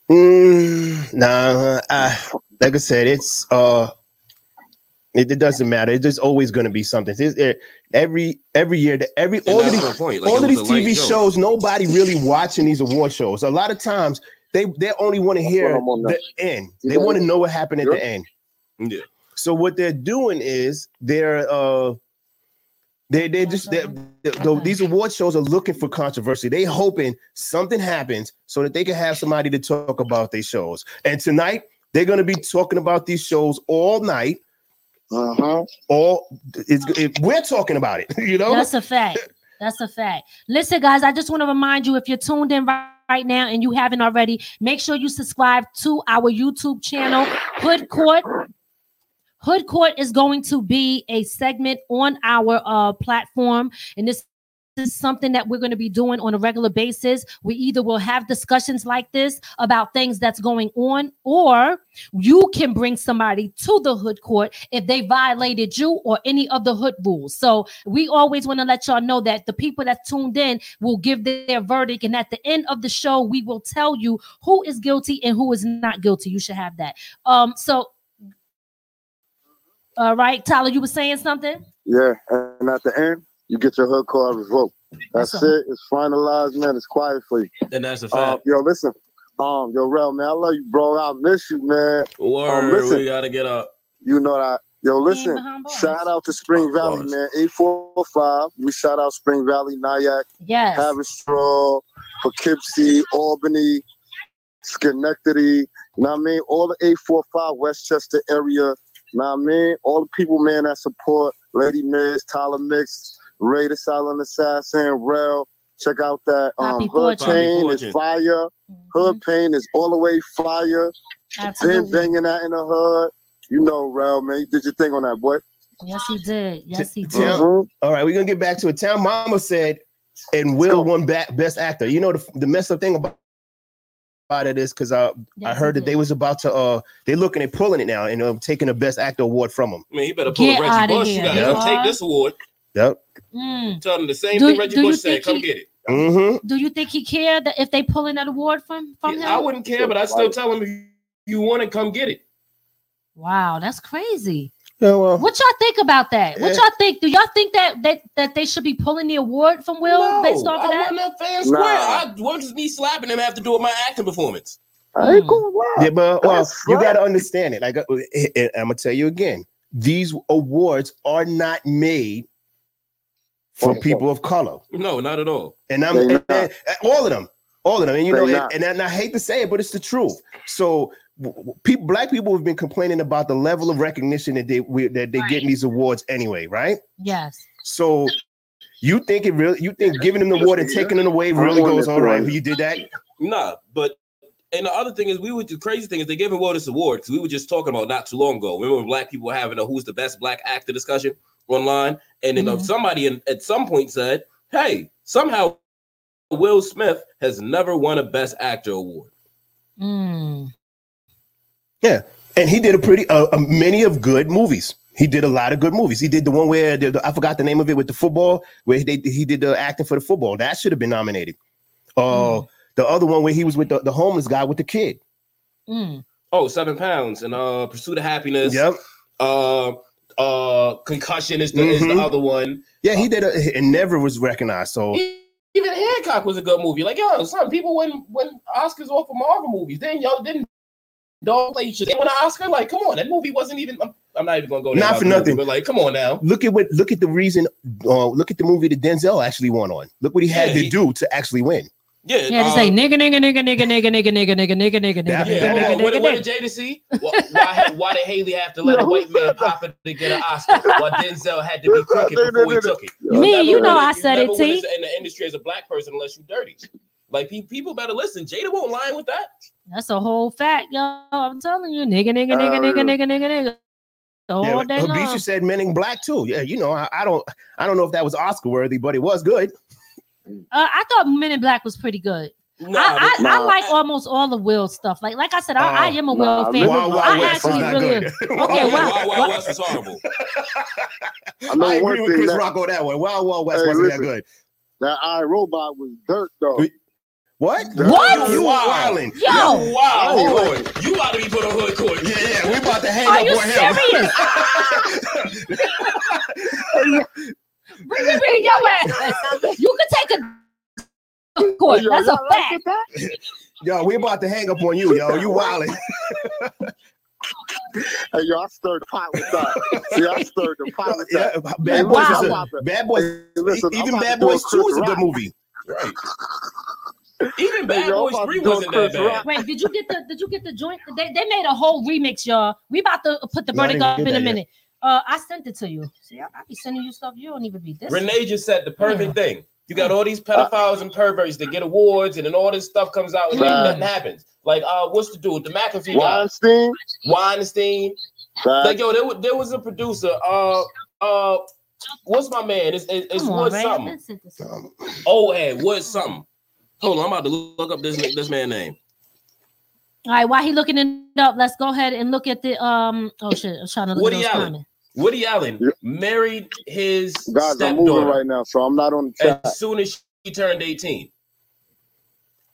Mm, nah, I, like I said, it's uh, it, it doesn't matter. There's always going to be something. It's- it- every every year, the- every all of these point. Like, all of these TV joke. shows, nobody really watching these award shows. A lot of times, they they only want to hear I'm on the that. end. They want to know what happened at Yeah. the end. Yeah. So what they're doing is they're uh they they just they these award shows are looking for controversy. They hoping something happens so that they can have somebody to talk about their shows. And tonight they're gonna be talking about these shows all night. Uh-huh. All it's, it, we're talking about it, you know. That's a fact. That's a fact. Listen, guys, I just want to remind you if you're tuned in right, right now and you haven't already, make sure you subscribe to our YouTube channel, Hood Court. Hood Court is going to be a segment on our uh, platform, and this is something that we're going to be doing on a regular basis. We either will have discussions like this about things that's going on, or you can bring somebody to the hood court if they violated you or any of the hood rules. So we always want to let y'all know that the people that tuned in will give their verdict, and at the end of the show, we will tell you who is guilty and who is not guilty. You should have that. Um, so all right, Tyler, you were saying something? Yeah, and at the end, you get your hood card revoked. That's, That's it. It's finalized, man. It's quiet for you. And that's a Uh, fact. yo, listen. Um, yo, Rel, man, I love you, bro. I miss you, man. Word, um, listen. we gotta get up. You know that. Yo, listen. Shout out to Spring Valley, bars. man. 845. We shout out Spring Valley, Nyack, Yes. Haverstraw, Poughkeepsie, Albany, Schenectady. You know what I mean? All the 845 Westchester area. You know what I mean? All the people, man, that support Lady Miz, Tyler Mix, Ray the Silent Assassin, Rel. Check out that um, Poppy Hood Pain Poppy is Fortune. fire. Hood Pain is all the way fire. Been banging that in the hood. You know, Rel, man. You did your thing on that, boy. Yes, he did. Yes, he did. Town- Mhm. All right, we're gonna get back to it. Town Mama said, and Will won back best actor. You know the, the messed up thing about about it is because I I heard he that they was about to uh they're looking at pulling it now and uh, taking the best actor award from him. I mean, he better pull Get a Reggie outta Bush. You gotta Yeah. let him take this award. Yep. Mm. Tell him the same Do- thing Reggie do you Bush said. Come he- get it. Mm-hmm. Do you think he care that if they pulling that award from from I him? I wouldn't care, but I still tell him if you want to come get it. Wow, that's crazy. Yeah, well, What y'all think about that? What Yeah. y'all think? Do y'all think that that that they should be pulling the award from Will no, based off of I that? wasn't at fan Nah. I what does me slapping him have to do with my acting performance? I ain't Mm. going yeah, but well, That's you got to understand it. Like uh, I'm gonna tell you again, these awards are not made for Okay. people of color, No, not at all. and I'm They and- and- all of them, all of them. And you They know, and, not. and, and I hate to say it, but it's the truth. So. People, black people have been complaining about the level of recognition that they we, that they get in these awards anyway, right? Yes. So you think it really? You think giving them the award and taking them away really I'm on goes all right? one. You did that? Nah, but and the other thing is, we would the crazy thing is they gave him this award because we were just talking about not too long ago. Remember when black people were having a who's the best black actor discussion online, and then Mhm. somebody in, at some point said, "Hey, somehow Will Smith has never won a Best Actor award." Mm. Yeah, and he did a pretty uh, uh, many of good movies. He did a lot of good movies. He did the one where the, the- I forgot the name of it with the football, where they he did the acting for the football. That should have been nominated. Uh, the other one where he was with the, the homeless guy with the kid. Mm. Oh, seven pounds and uh, Pursuit of Happiness. Yep. Uh, uh, Concussion is the, is the Mhm. other one. Yeah, he did. A, and never was recognized. So Even Hancock was a good movie. Like yo, some people win win Oscars off for Marvel movies. Then y'all didn't. Dog play shit. They won an Oscar. Like, come on, that movie wasn't even. I'm, I'm not even gonna go. Not for the movie, nothing. but like, come on now. look at what look at the reason. Uh, look at the movie that Denzel actually won on. Look what he had Yeah, to he- do to actually win. Yeah, Yeah, just um, say nigga, nigga, nigga, nigga, nigga, nigga, nigga, nigga, nigga, nigga, nigga, Yeah, hold on. What, nigga, what nigga. did Jada Why, why, why did Haley have to let a white man pop it to get an Oscar? While Denzel had to be crooked before he took it. Me, you know I said it, win T. in the industry as a black person unless you dirty. Like people better listen. Jada won't lie with that. That's a whole fact, yo. I'm telling you, nigga, nigga, nigga, nigga, nigga, nigga, nigga. The Yeah, whole but day long. Habisha said Men in Black too. Yeah, you know, I, I don't, I don't know if that was Oscar worthy, but it was good. Uh, I thought Men in Black was pretty good. Nah, I, I, but- I like almost all the Will stuff. Like like I said, I, I am a Will nah, fan. Wild Wild I West actually not really good. okay. Wild Well, Wild West is horrible. I know I agree with Chris that, Rock on that one. Wild Wild West Hey, wasn't listen. that good. that I Robot was dirt though. What? What? You Wow. wilding? Yo, Wow, Oh, hold. You ought to be put on hood court. Yeah, yeah, we about to hang are up you on him. serious? bring me, bring your ass. You can take a court. Yo, That's a y'all like fact. that? Yo, we about to hang up on you, yo. You wilding? Hey, yo, I stirred the pot with that. See, I stirred the pot with Yeah, that. Bad Boys. Wow. is a- Bad Boys. Listen, Even Bad to do a Boys Two is a good movie. Right. Even Bad Hey, yo, Boys 3 to do a wasn't that bad. Rock. Wait, did you get the did you get the joint? They, they made a whole remix, y'all. We about to put the No, verdict didn't up in a minute. yet. Minute. Uh, I sent it to you. See, I, I be sending you stuff. You don't even be this. Renee just said the perfect thing. You got all these pedophiles and perverts that get awards, and then all this stuff comes out, and Right. nothing happens. Like, uh, what's the dude? The McAfee guy, Weinstein. Weinstein. That, Like, yo, there, was- there was a producer. Uh, uh, what's my man? It's, it's, it's Come Wood something. I sent this. Oh, hey, Wood something. Hold on, I'm about to look up this this man name. All right, while he looking it up, let's go ahead and look at the um. Oh shit, I'm trying to look Woody at those Allen. comments. Woody Allen married his guys, I'm moving stepdaughter right now, so I'm not on the chat. as soon as she turned 18.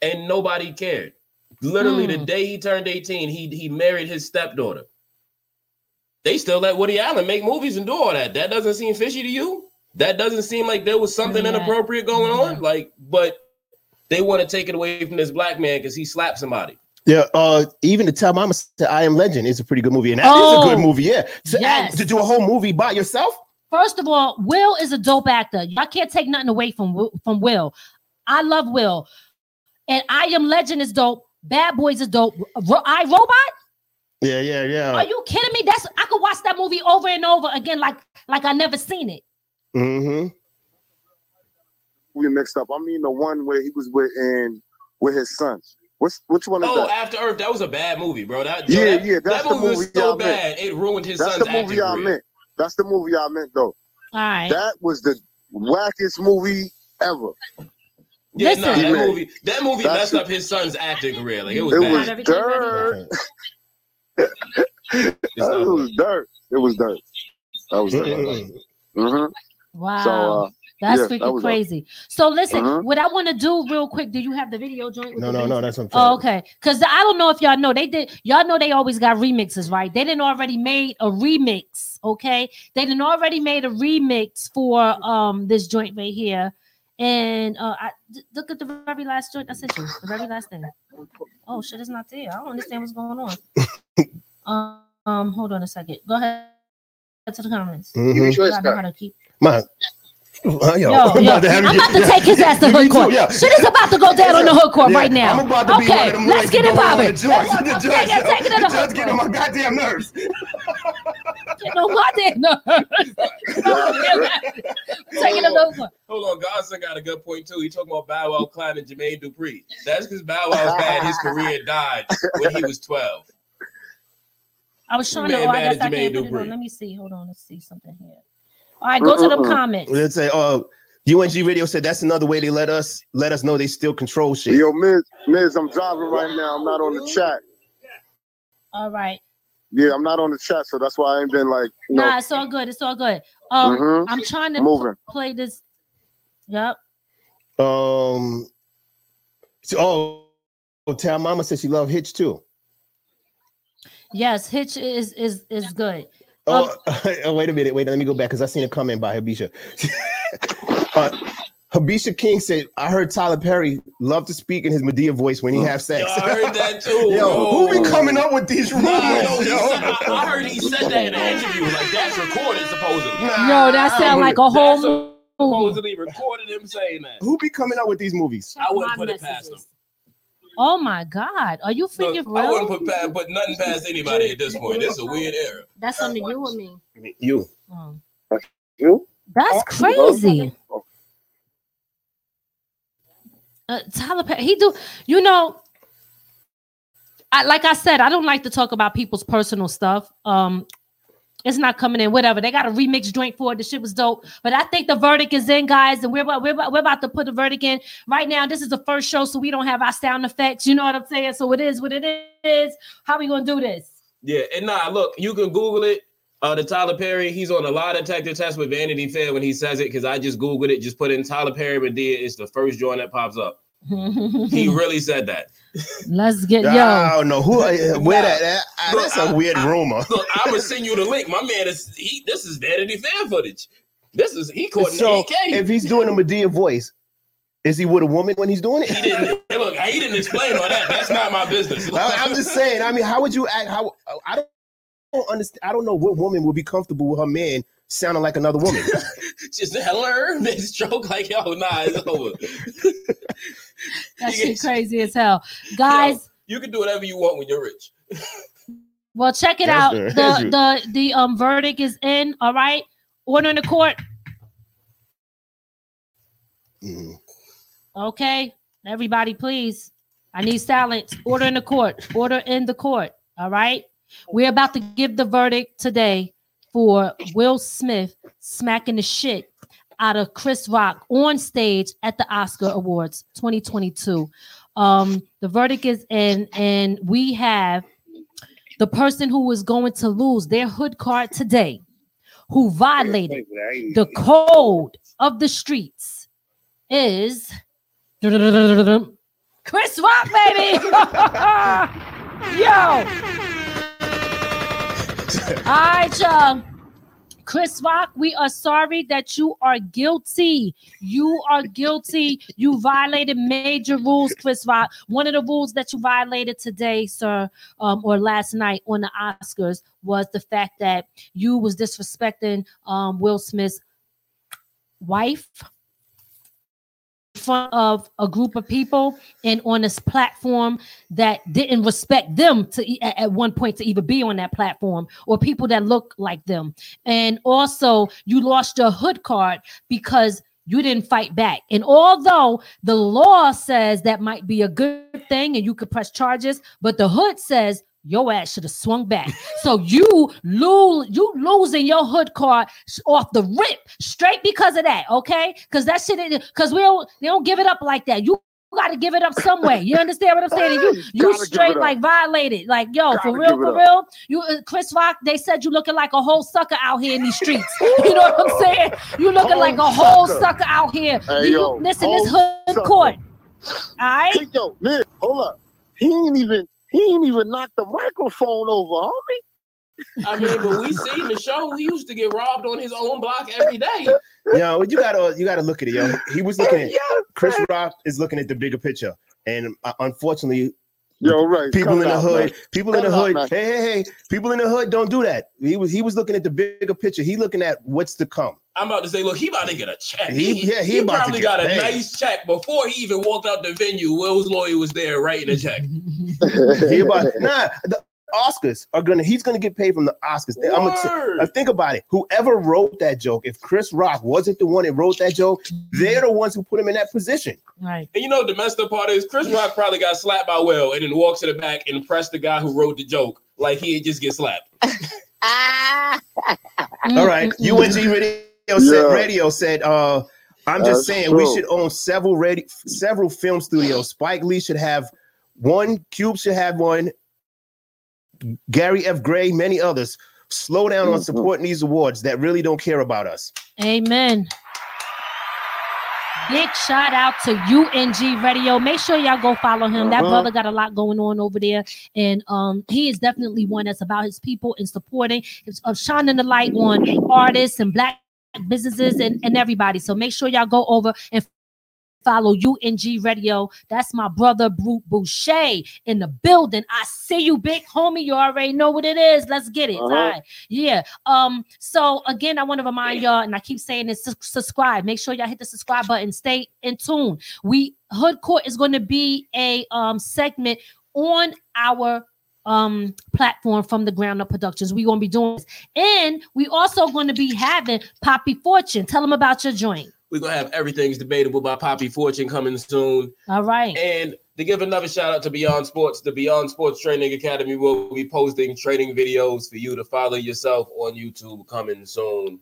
And nobody cared. Literally, the Hmm. day he turned 18, he, he married his stepdaughter. They still let Woody Allen make movies and do all that. That doesn't seem fishy to you? That doesn't seem like there was something Yeah. inappropriate going Yeah. on? Like, but they want to take it away from this black man because he slapped somebody. Yeah, uh, even to tell Mama said I Am Legend is a pretty good movie, and that is Oh, a good movie. Yeah, to, act- yes. to do a whole movie by yourself. First of all, Will is a dope actor. Y'all can't take nothing away from from Will. I love Will, and I Am Legend is dope. Bad Boys is dope. Ro- I Robot? Yeah, yeah, yeah. Are you kidding me? That's I could watch that movie over and over again, like like I never seen it. Mm-hmm. We mixed up. I mean, the one where he was with in with his sons. What's which one is Oh, that? After Earth, that was a bad movie, bro. That, Yeah, that, yeah, that's that the movie was movie so y'all meant. bad, it ruined his That's son's the movie I career. meant. That's the movie I meant, though. All right. That was the wackest movie ever. Yeah, Listen. nah, that Man. movie, that movie That's messed it. up his son's acting career. Like it was It bad. was Everything dirt. It was good. dirt. It was dirt. That was dirt. Mm-hmm. hmm Wow. So uh, That's yeah, that freaking was crazy. So listen, Mhm. what I want to do real quick. Do you have the video joint? With No, the no, no. That's what I'm. Oh, okay. Because I don't know if y'all know they did. Y'all know they always got remixes, right? They didn't already made a remix. Okay, they didn't already made a remix for um this joint right here. And uh, I d- look at the very last joint I sent you. The very last thing. Oh shit, it's not there. I don't understand what's going on. um, um, hold on a second. Go ahead to the comments. Mhm. So I know how to keep. My, yo, Yo, I'm yo, about to I'm you- about to take his ass to Me hood too, yeah. Shit is about to go down on the hood court Yeah, right now. I'm about to be one okay, of them let's get it boys on popping. the joint. The Let's judge, take it, take it to the the judge hood getting on my goddamn nerves. Get on my damn nerves. Take it to the hood court. Hold on, Godson got a good point too. He talking about Bow Wow climbing Jermaine Dupri. That's because Bow Wow's bad. His career died when he was 12. I was trying to. Oh, I guess I can't put it on. Let me see. Hold on. Let's see something here. All right, go to the comments. Let's say, uh, UNG Radio said that's another way they let us let us know they still control shit. yo, Miz, Miz, I'm driving right now. I'm not on the chat. All right. Yeah, I'm not on the chat, so that's why I ain't been like, you know, Nah, it's all good. It's all good. Um, Mhm. I'm trying to moving. play this. Yep. Um. So, oh, oh, tell Mama said she loved Hitch too. Yes, Hitch is is is good. Um, Oh, oh, wait a minute. Wait, let me go back because I seen a comment by Habisha. uh, Habisha King said, "I heard Tyler Perry love to speak in his Madea voice when he have sex." Yo, I heard that too. Yo, who be coming up with these rumors? Nah, yo, yo? said- I, I heard he said that in an interview. Like that's recorded supposedly. Yo, that sound like a whole That's supposedly recorded him saying that. Who be coming out with these movies? I wouldn't My put it past him. Oh my God. Are you Look, freaking I wouldn't put, pa- put nothing past anybody at this point. This is a weird era. That's under you or me? You. Oh. You? That's crazy. Uh, Tyler Perry, he do, you know, I like I said, I don't like to talk about people's personal stuff. Um, it's not coming in, whatever. They got a remix joint for it. The shit was dope. But I think the verdict is in, guys, and we're about, we're we're about to put the verdict in right now. This is the first show, so we don't have our sound effects. You know what I'm saying? So it is what it is. How we gonna do this? Yeah, and nah, look, you can Google it. Uh, the Tyler Perry, he's on a lie detector test with Vanity Fair when he says it because I just Googled it. Just put in Tyler Perry Madea. It's the first joint that pops up. He really said that. Let's get yo. I don't know who. uh, Where that? that uh, that's a weird rumor. Look, I'm gonna send you the link. My man is he. This is Vanity Fair footage. This is he caught in So AK. if he's doing a Madea voice, is he with a woman when he's doing it? He didn't look. He didn't explain all that. That's not my business. I, I'm just saying. I mean, how would you act? How I don't, I don't understand. I don't know what woman would be comfortable with her man sounding like another woman. just hello, this joke like yo, nah, it's over. That shit crazy as hell. Guys, You can do whatever you want when you're rich. Well, check it That's out. true. The the the um verdict is in. All right, order in the court. Okay, everybody, please. I need silence. Order in the court. Order in the court. All right. We're about to give the verdict today for Will Smith smacking the shit out of Chris Rock on stage at the Oscar Awards 2022. Um, the verdict is in, and we have the person who is going to lose their hood card today, who violated the code of the streets, is Chris Rock, baby. Yo. All right, y'all. Chris Rock, we are sorry that you are guilty. You are guilty. You violated major rules, Chris Rock. One of the rules that you violated today, sir, um, or last night on the Oscars was the fact that you was disrespecting um, Will Smith's wife front of a group of people and on this platform that didn't respect them to at at one point to even be on that platform or people that look like them. And also you lost your hood card because you didn't fight back. And although the law says that might be a good thing and you could press charges but the hood says your ass should have swung back. So you lose, you losing your hood card off the rip straight because of that. Okay, because that shit, because we don't, they don't give it up like that. You got to give it up some way. You understand what I'm saying? And you, straight like violated. Like yo, for Gotta real, give it for up. real. You, uh, Chris Rock, they said you looking like a whole sucker out here in these streets. you know what I'm saying? You looking Whole like a whole sucker. sucker out here. Hey, You- yo, listen, this hood sucker. court. All right. Hey, yo, man, hold up. He ain't even he ain't even knocked the microphone over, homie. I mean, but we seen the show. He used to get robbed on his own block every day. Yo, you gotta you gotta look at it, yo. He was looking at Chris Rock is looking at the bigger picture, and uh, unfortunately, Yo, right. people cut in it the out, hood, man. people in the it out, hood, man. hey, hey, hey, people in the hood don't do that. He was he was looking at the bigger picture. He looking at what's to come. I'm about to say, look, he about to get a check. He- yeah, he about to probably get got a nice check before he even walked out the venue. Will's lawyer was there writing a check. he about nah. The Oscars are gonna. He's gonna get paid from the Oscars. I'm gonna, uh, think about it. Whoever wrote that joke, if Chris Rock wasn't the one that wrote that joke, they're the ones who put him in that position. Right. And you know the messed up part is Chris Rock probably got slapped by Will and then walks to the back and pressed the guy who wrote the joke like he just get slapped. Ah. All right, mm-hmm. UNG radio said Yeah. radio said. uh I'm just That's saying we should own several radio, several film studios. Spike Lee should have one. Cube should have one. Gary F. Gray, many others. Slow down on supporting these awards that really don't care about us. Amen. Big shout out to UNG Radio. Make sure y'all go follow him. That Uh-huh. brother got a lot going on over there, and um, he is definitely one that's about his people and supporting, of shining the light on artists and black businesses and, and everybody. So make sure y'all go over and follow UNG Radio. That's my brother Brute Boucher in the building. I see you, big homie. You already know what it is. Let's get it. Uh-huh. All right. Yeah. Um, so again, I want to remind y'all, and I keep saying this, subscribe. Make sure y'all hit the subscribe button. Stay in tune. We Hood Court is going to be a um segment on our um platform from the ground up productions. We gonna be doing this. And we also going to be having poppy fortune. Tell them about your joint. We're gonna have everything's debatable by Poppy Fortune coming soon. all right. And to give another shout out to Beyond Sports, the Beyond Sports Training Academy will be posting training videos for you to follow yourself on YouTube coming soon.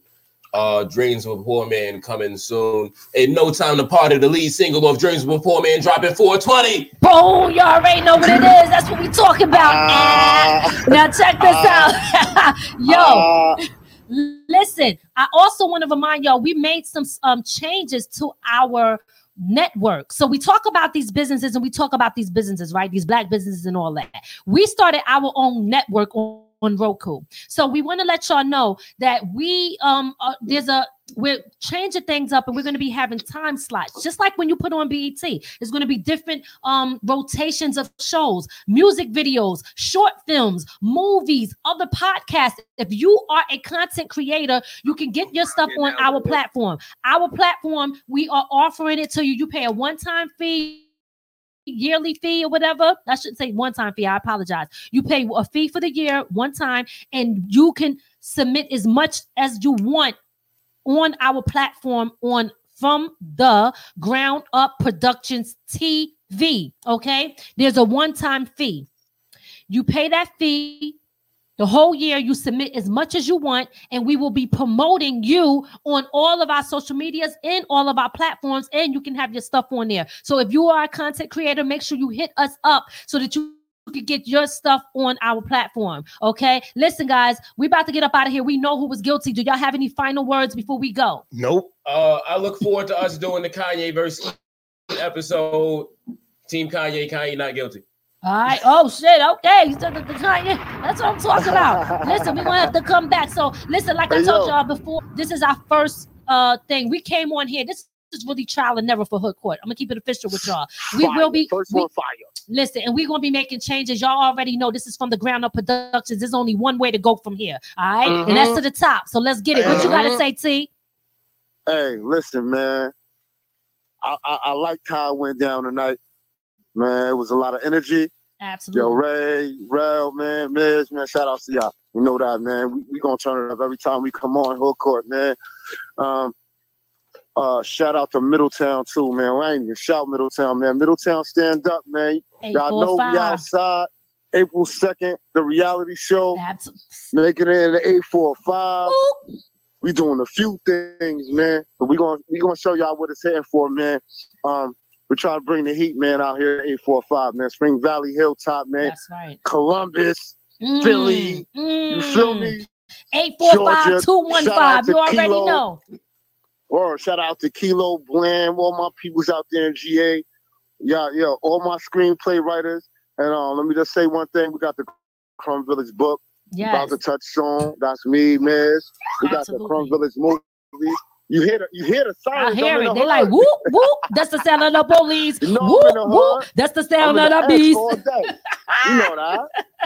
Uh, Dreams of a Poor Man coming soon. In no time to party, the lead single of Dreams of a Poor Man dropping 420. Boom, you already know what it is. That's what we talking about. Ah. Now check this out. Yo, listen, I also want to remind y'all we made some um changes to our network. So we talk about these businesses and we talk about these businesses, right? These black businesses and all that. We started our own network on on Roku. So we want to let y'all know that we um uh, there's a we're changing things up and we're going to be having time slots just like when you put on BET there's going to be different um rotations of shows music videos short films movies other podcasts. If you are a content creator you can get your stuff on our platform. Our platform we are offering it to you. You pay a one-time fee yearly fee or whatever. I shouldn't say one time fee. I apologize. You pay a fee for the year one time, and you can submit as much as you want on our platform on from the ground up productions TV. Okay, there's a one time fee. You pay that fee. The whole year, you submit as much as you want, and we will be promoting you on all of our social medias and all of our platforms, and you can have your stuff on there. So, if you are a content creator, make sure you hit us up so that you can get your stuff on our platform. Okay. Listen, guys, we about to get up out of here. We know who was guilty. Do y'all have any final words before we go? Nope. Uh, I look forward to us doing the Kanye verse episode. Team Kanye, Kanye not guilty. All right. Oh shit. Okay. You said the, the Kanye. That's what I'm talking about. listen, we're gonna have to come back. So listen, like I told yo. y'all before, this is our first uh thing. We came on here. This is really trial and never for Hood Court. I'm gonna keep it official with y'all. We Fire. will be first we- fire. Listen, and we're gonna be making changes. Y'all already know this is from the ground up productions. There's only one way to go from here. All right? and that's Mhm. to the top. So let's get it. What you gotta Mhm. say, T? Hey, listen, man. I, I I liked how it went down tonight. Man, it was a lot of energy. Absolutely. Yo, Ray, Rel, man, Miz, man, shout out to y'all. You know that, man. We, we gonna turn it up every time we come on Hood Court, man. Um, uh, shout out to Middletown too, man. I ain't even shout Middletown, man. Middletown, stand up, man. Y'all know we outside. April second, the reality show. That's Making it in the eight four five. We doing a few things, man. But we gonna we gonna show y'all what it's heading for, man. Um, we're trying to bring the heat, man, out here at eight four five, man. Spring Valley, Hilltop, man. That's right. Columbus, Philly. You feel me? Eight four five Georgia. two one Shout out five. to You already Kilo. know. Or shout out to Kilo Bland, all my peoples out there in GA. Yeah, yeah, all my screenplay writers. And um, let me just say one thing: we got the Crumb Village book. Yes. About to touch on. That's me, Miz. We got the Crumb Village movie. You hear the you hear the I sirens. hear I'm it. the They like hood. whoop whoop. That's the sound of the police. You know whoop the whoop. That's the sound of the X beast. all day. You know that.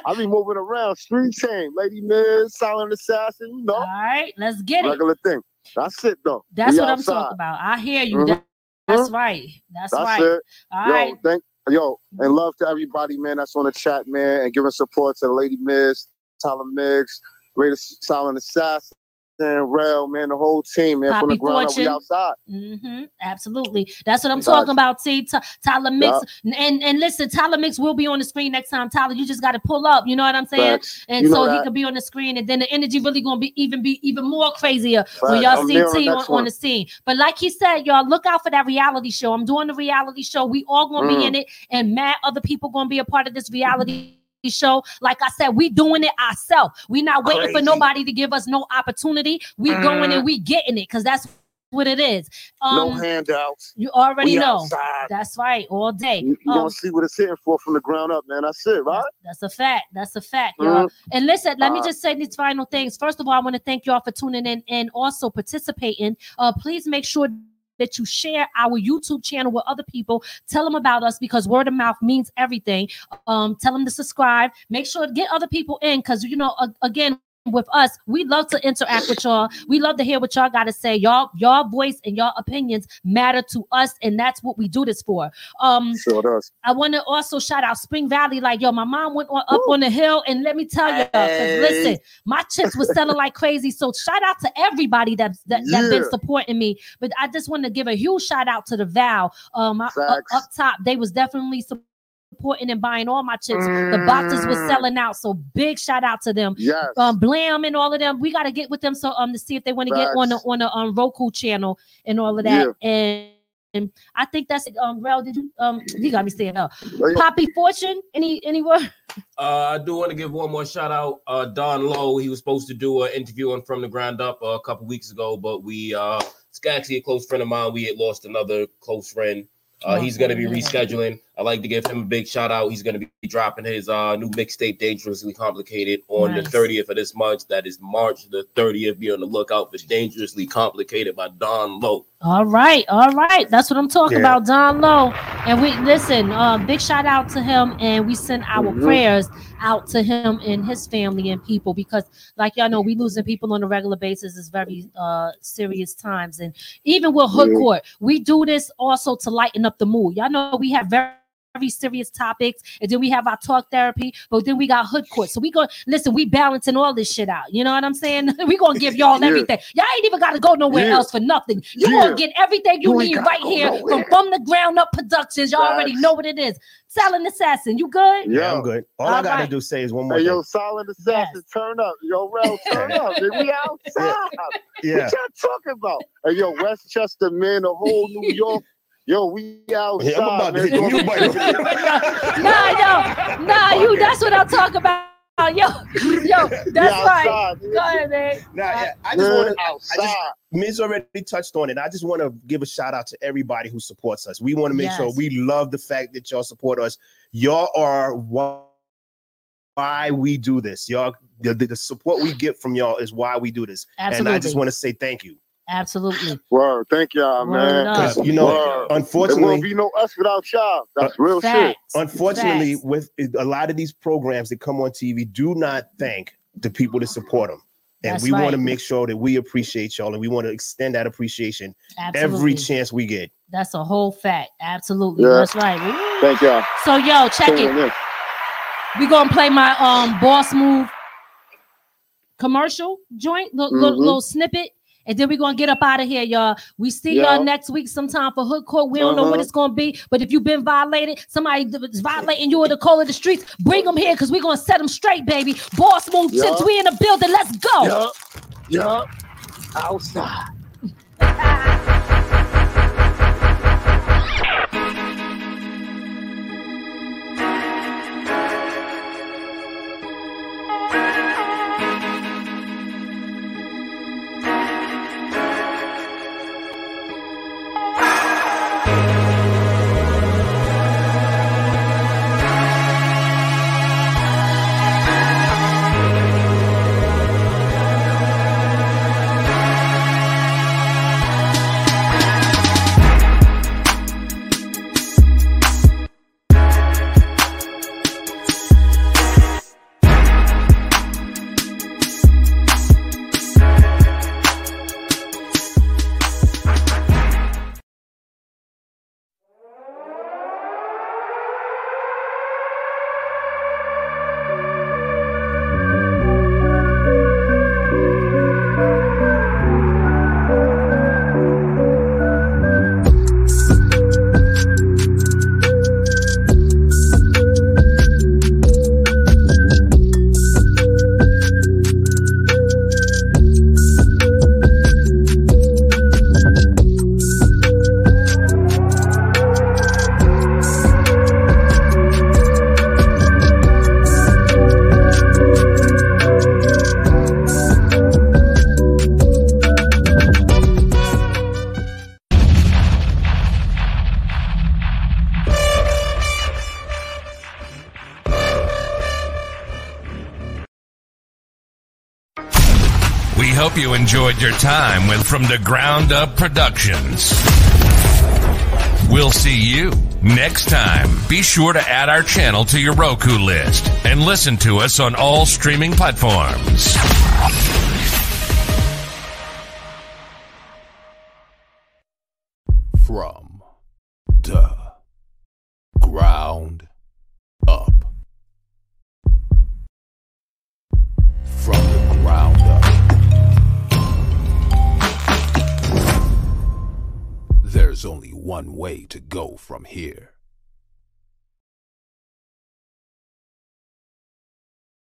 I be moving around, street chain, Lady Miz, Silent Assassin. You know, All right, let's get it. regular thing. That's it though. That's We what I'm talking about. I hear you. Mhm. That's right. That's, That's right. it. All yo, right. thank yo, and love to everybody, man. That's on the chat, man, and giving support to the Lady Miz, Tyler Mix, Greatest Silent Assassin, Rel, man, the whole team, man, from the Poppy ground up, we Fortune. outside. hmm Absolutely. That's what I'm Gotcha. talking about. See, Ty- Tyler Mix, and and listen, Tyler Mix will be on the screen next time. Tyler, you just got to pull up. You know what I'm saying? Facts. And You so he could be on the screen, and then the energy really gonna be even be even more crazier when y'all I'm see T on, on the scene. But like he said, y'all look out for that reality show. I'm doing the reality show. We all gonna be Mm. in it, and mad other people gonna be a part of this reality show. Like I said, we doing it ourselves. We not waiting for nobody to give us no opportunity. We going Mm. and we getting it because that's what it is. no Um, handouts. you already We know. outside. That's right, all day. You, you Um, gonna see what it's hitting for from the ground up, man. That's it, right? that's a fact. That's a fact, y'all. Mhm. And listen, let me Uh, just say these final things. First of all, I want to thank y'all for tuning in and also participating. Uh, please make sure that you share our YouTube channel with other people. Tell them about us because word of mouth means everything. Um, tell them to subscribe. Make sure to get other people in because you know, again, with us, we love to interact with y'all. We love to hear what y'all got to say. Y'all, y'all voice and y'all opinions matter to us, and that's what we do this for. Um, Sure does. I want to also shout out Spring Valley. Like, yo, my mom went on, up on the hill, and let me tell you, Hey. listen, my chips was selling like crazy. So shout out to everybody that's that, that been supporting me. But I just want to give a huge shout out to the Val. Um, up, up top, they was definitely supporting and buying all my chips. The boxes was Mm. selling out. So big shout out to them. Yes. Um, Blam and all of them. We got to get with them so um to see if they want to get on the on the um Roku channel and all of that. And and I think that's it. Um, Rel, did you um you got me saying up. Oh, yeah. Poppy Fortune, any any word? Uh, I do want to give one more shout out. Uh, Don Lowe, he was supposed to do an interview on From the Ground Up uh, a couple weeks ago, but we, uh, it's actually a close friend of mine. We had lost another close friend. Uh, Oh, he's going to be rescheduling. I'd like to give him a big shout out. He's going to be dropping his uh, new mixtape, Dangerously Complicated, on Nice. the 30th of this month. That is March the 30th. Be on the lookout for Dangerously Complicated by Don Lowe. All right, all right. That's what I'm talking Yeah. about, Don Lowe. And we listen, uh, big shout out to him, and we send our Mhm. prayers out to him and his family and people because, like y'all know, we losing people on a regular basis is very uh serious times. And even with Hood Yeah. Court, we do this also to lighten up the mood. Y'all know we have very very serious topics, and then we have our talk therapy, but then we got hood court. So we go listen, we balancing all this shit out. You know what I'm saying? we gonna give y'all Yeah. everything. Y'all ain't even gotta go nowhere Yeah. else for nothing. You Yeah. gonna get everything you, You need right here nowhere. from from the ground up productions. Y'all already know what it is. Silent assassin, you good? Yeah, Yeah. I'm good. All, I gotta right. do say is one more Hey, thing. yo, Silent Assassin, turn up. Yo, Rel, turn up. Nigga, we outside. Yeah. What y'all talking about? Hey, yo, Westchester, man, the whole New York. Yo, we outside. Yeah, I'm about to hit the mute button. nah, yo, nah, you. That's what I'm talking about. Yo, yo, that's We right. outside, Go ahead, man. Nah, yeah, I just want to. I outside. just Miz already touched on it. I just want to give a shout out to everybody who supports us. We want to make sure we love the fact that y'all support us. Y'all are why, why we do this. Y'all, the, the, the support we get from y'all is why we do this. Absolutely. And I just want to say thank you. Absolutely. Word, thank y'all, Word man. you know, Word. There won't unfortunately, be no us without y'all. That's real shit. Unfortunately, Facts. with a lot of these programs that come on TV, do not thank the people that support them. And That's we want to make sure that we appreciate y'all and we want to extend that appreciation Absolutely. every chance we get. That's a whole fact. Absolutely. Yeah. That's right. Ooh. Thank y'all. So yo, check it. Tuning in. We gonna play my um boss move commercial joint, little, little, Mhm. little snippet, and then we gonna get up out of here, y'all. We see Yeah. y'all next week sometime for hood court. We don't know what Uh-huh. it's gonna be, but if you've been violated, somebody that violating you or the call of the streets, bring them here because we're gonna set them straight, baby. Boss move Yeah. tips. We in the building. Let's go. Yup. Yup. Outside. enjoyed your time with From the Ground Up Productions. We'll see you next time. Be sure to add our channel to your Roku list and listen to us on all streaming platforms.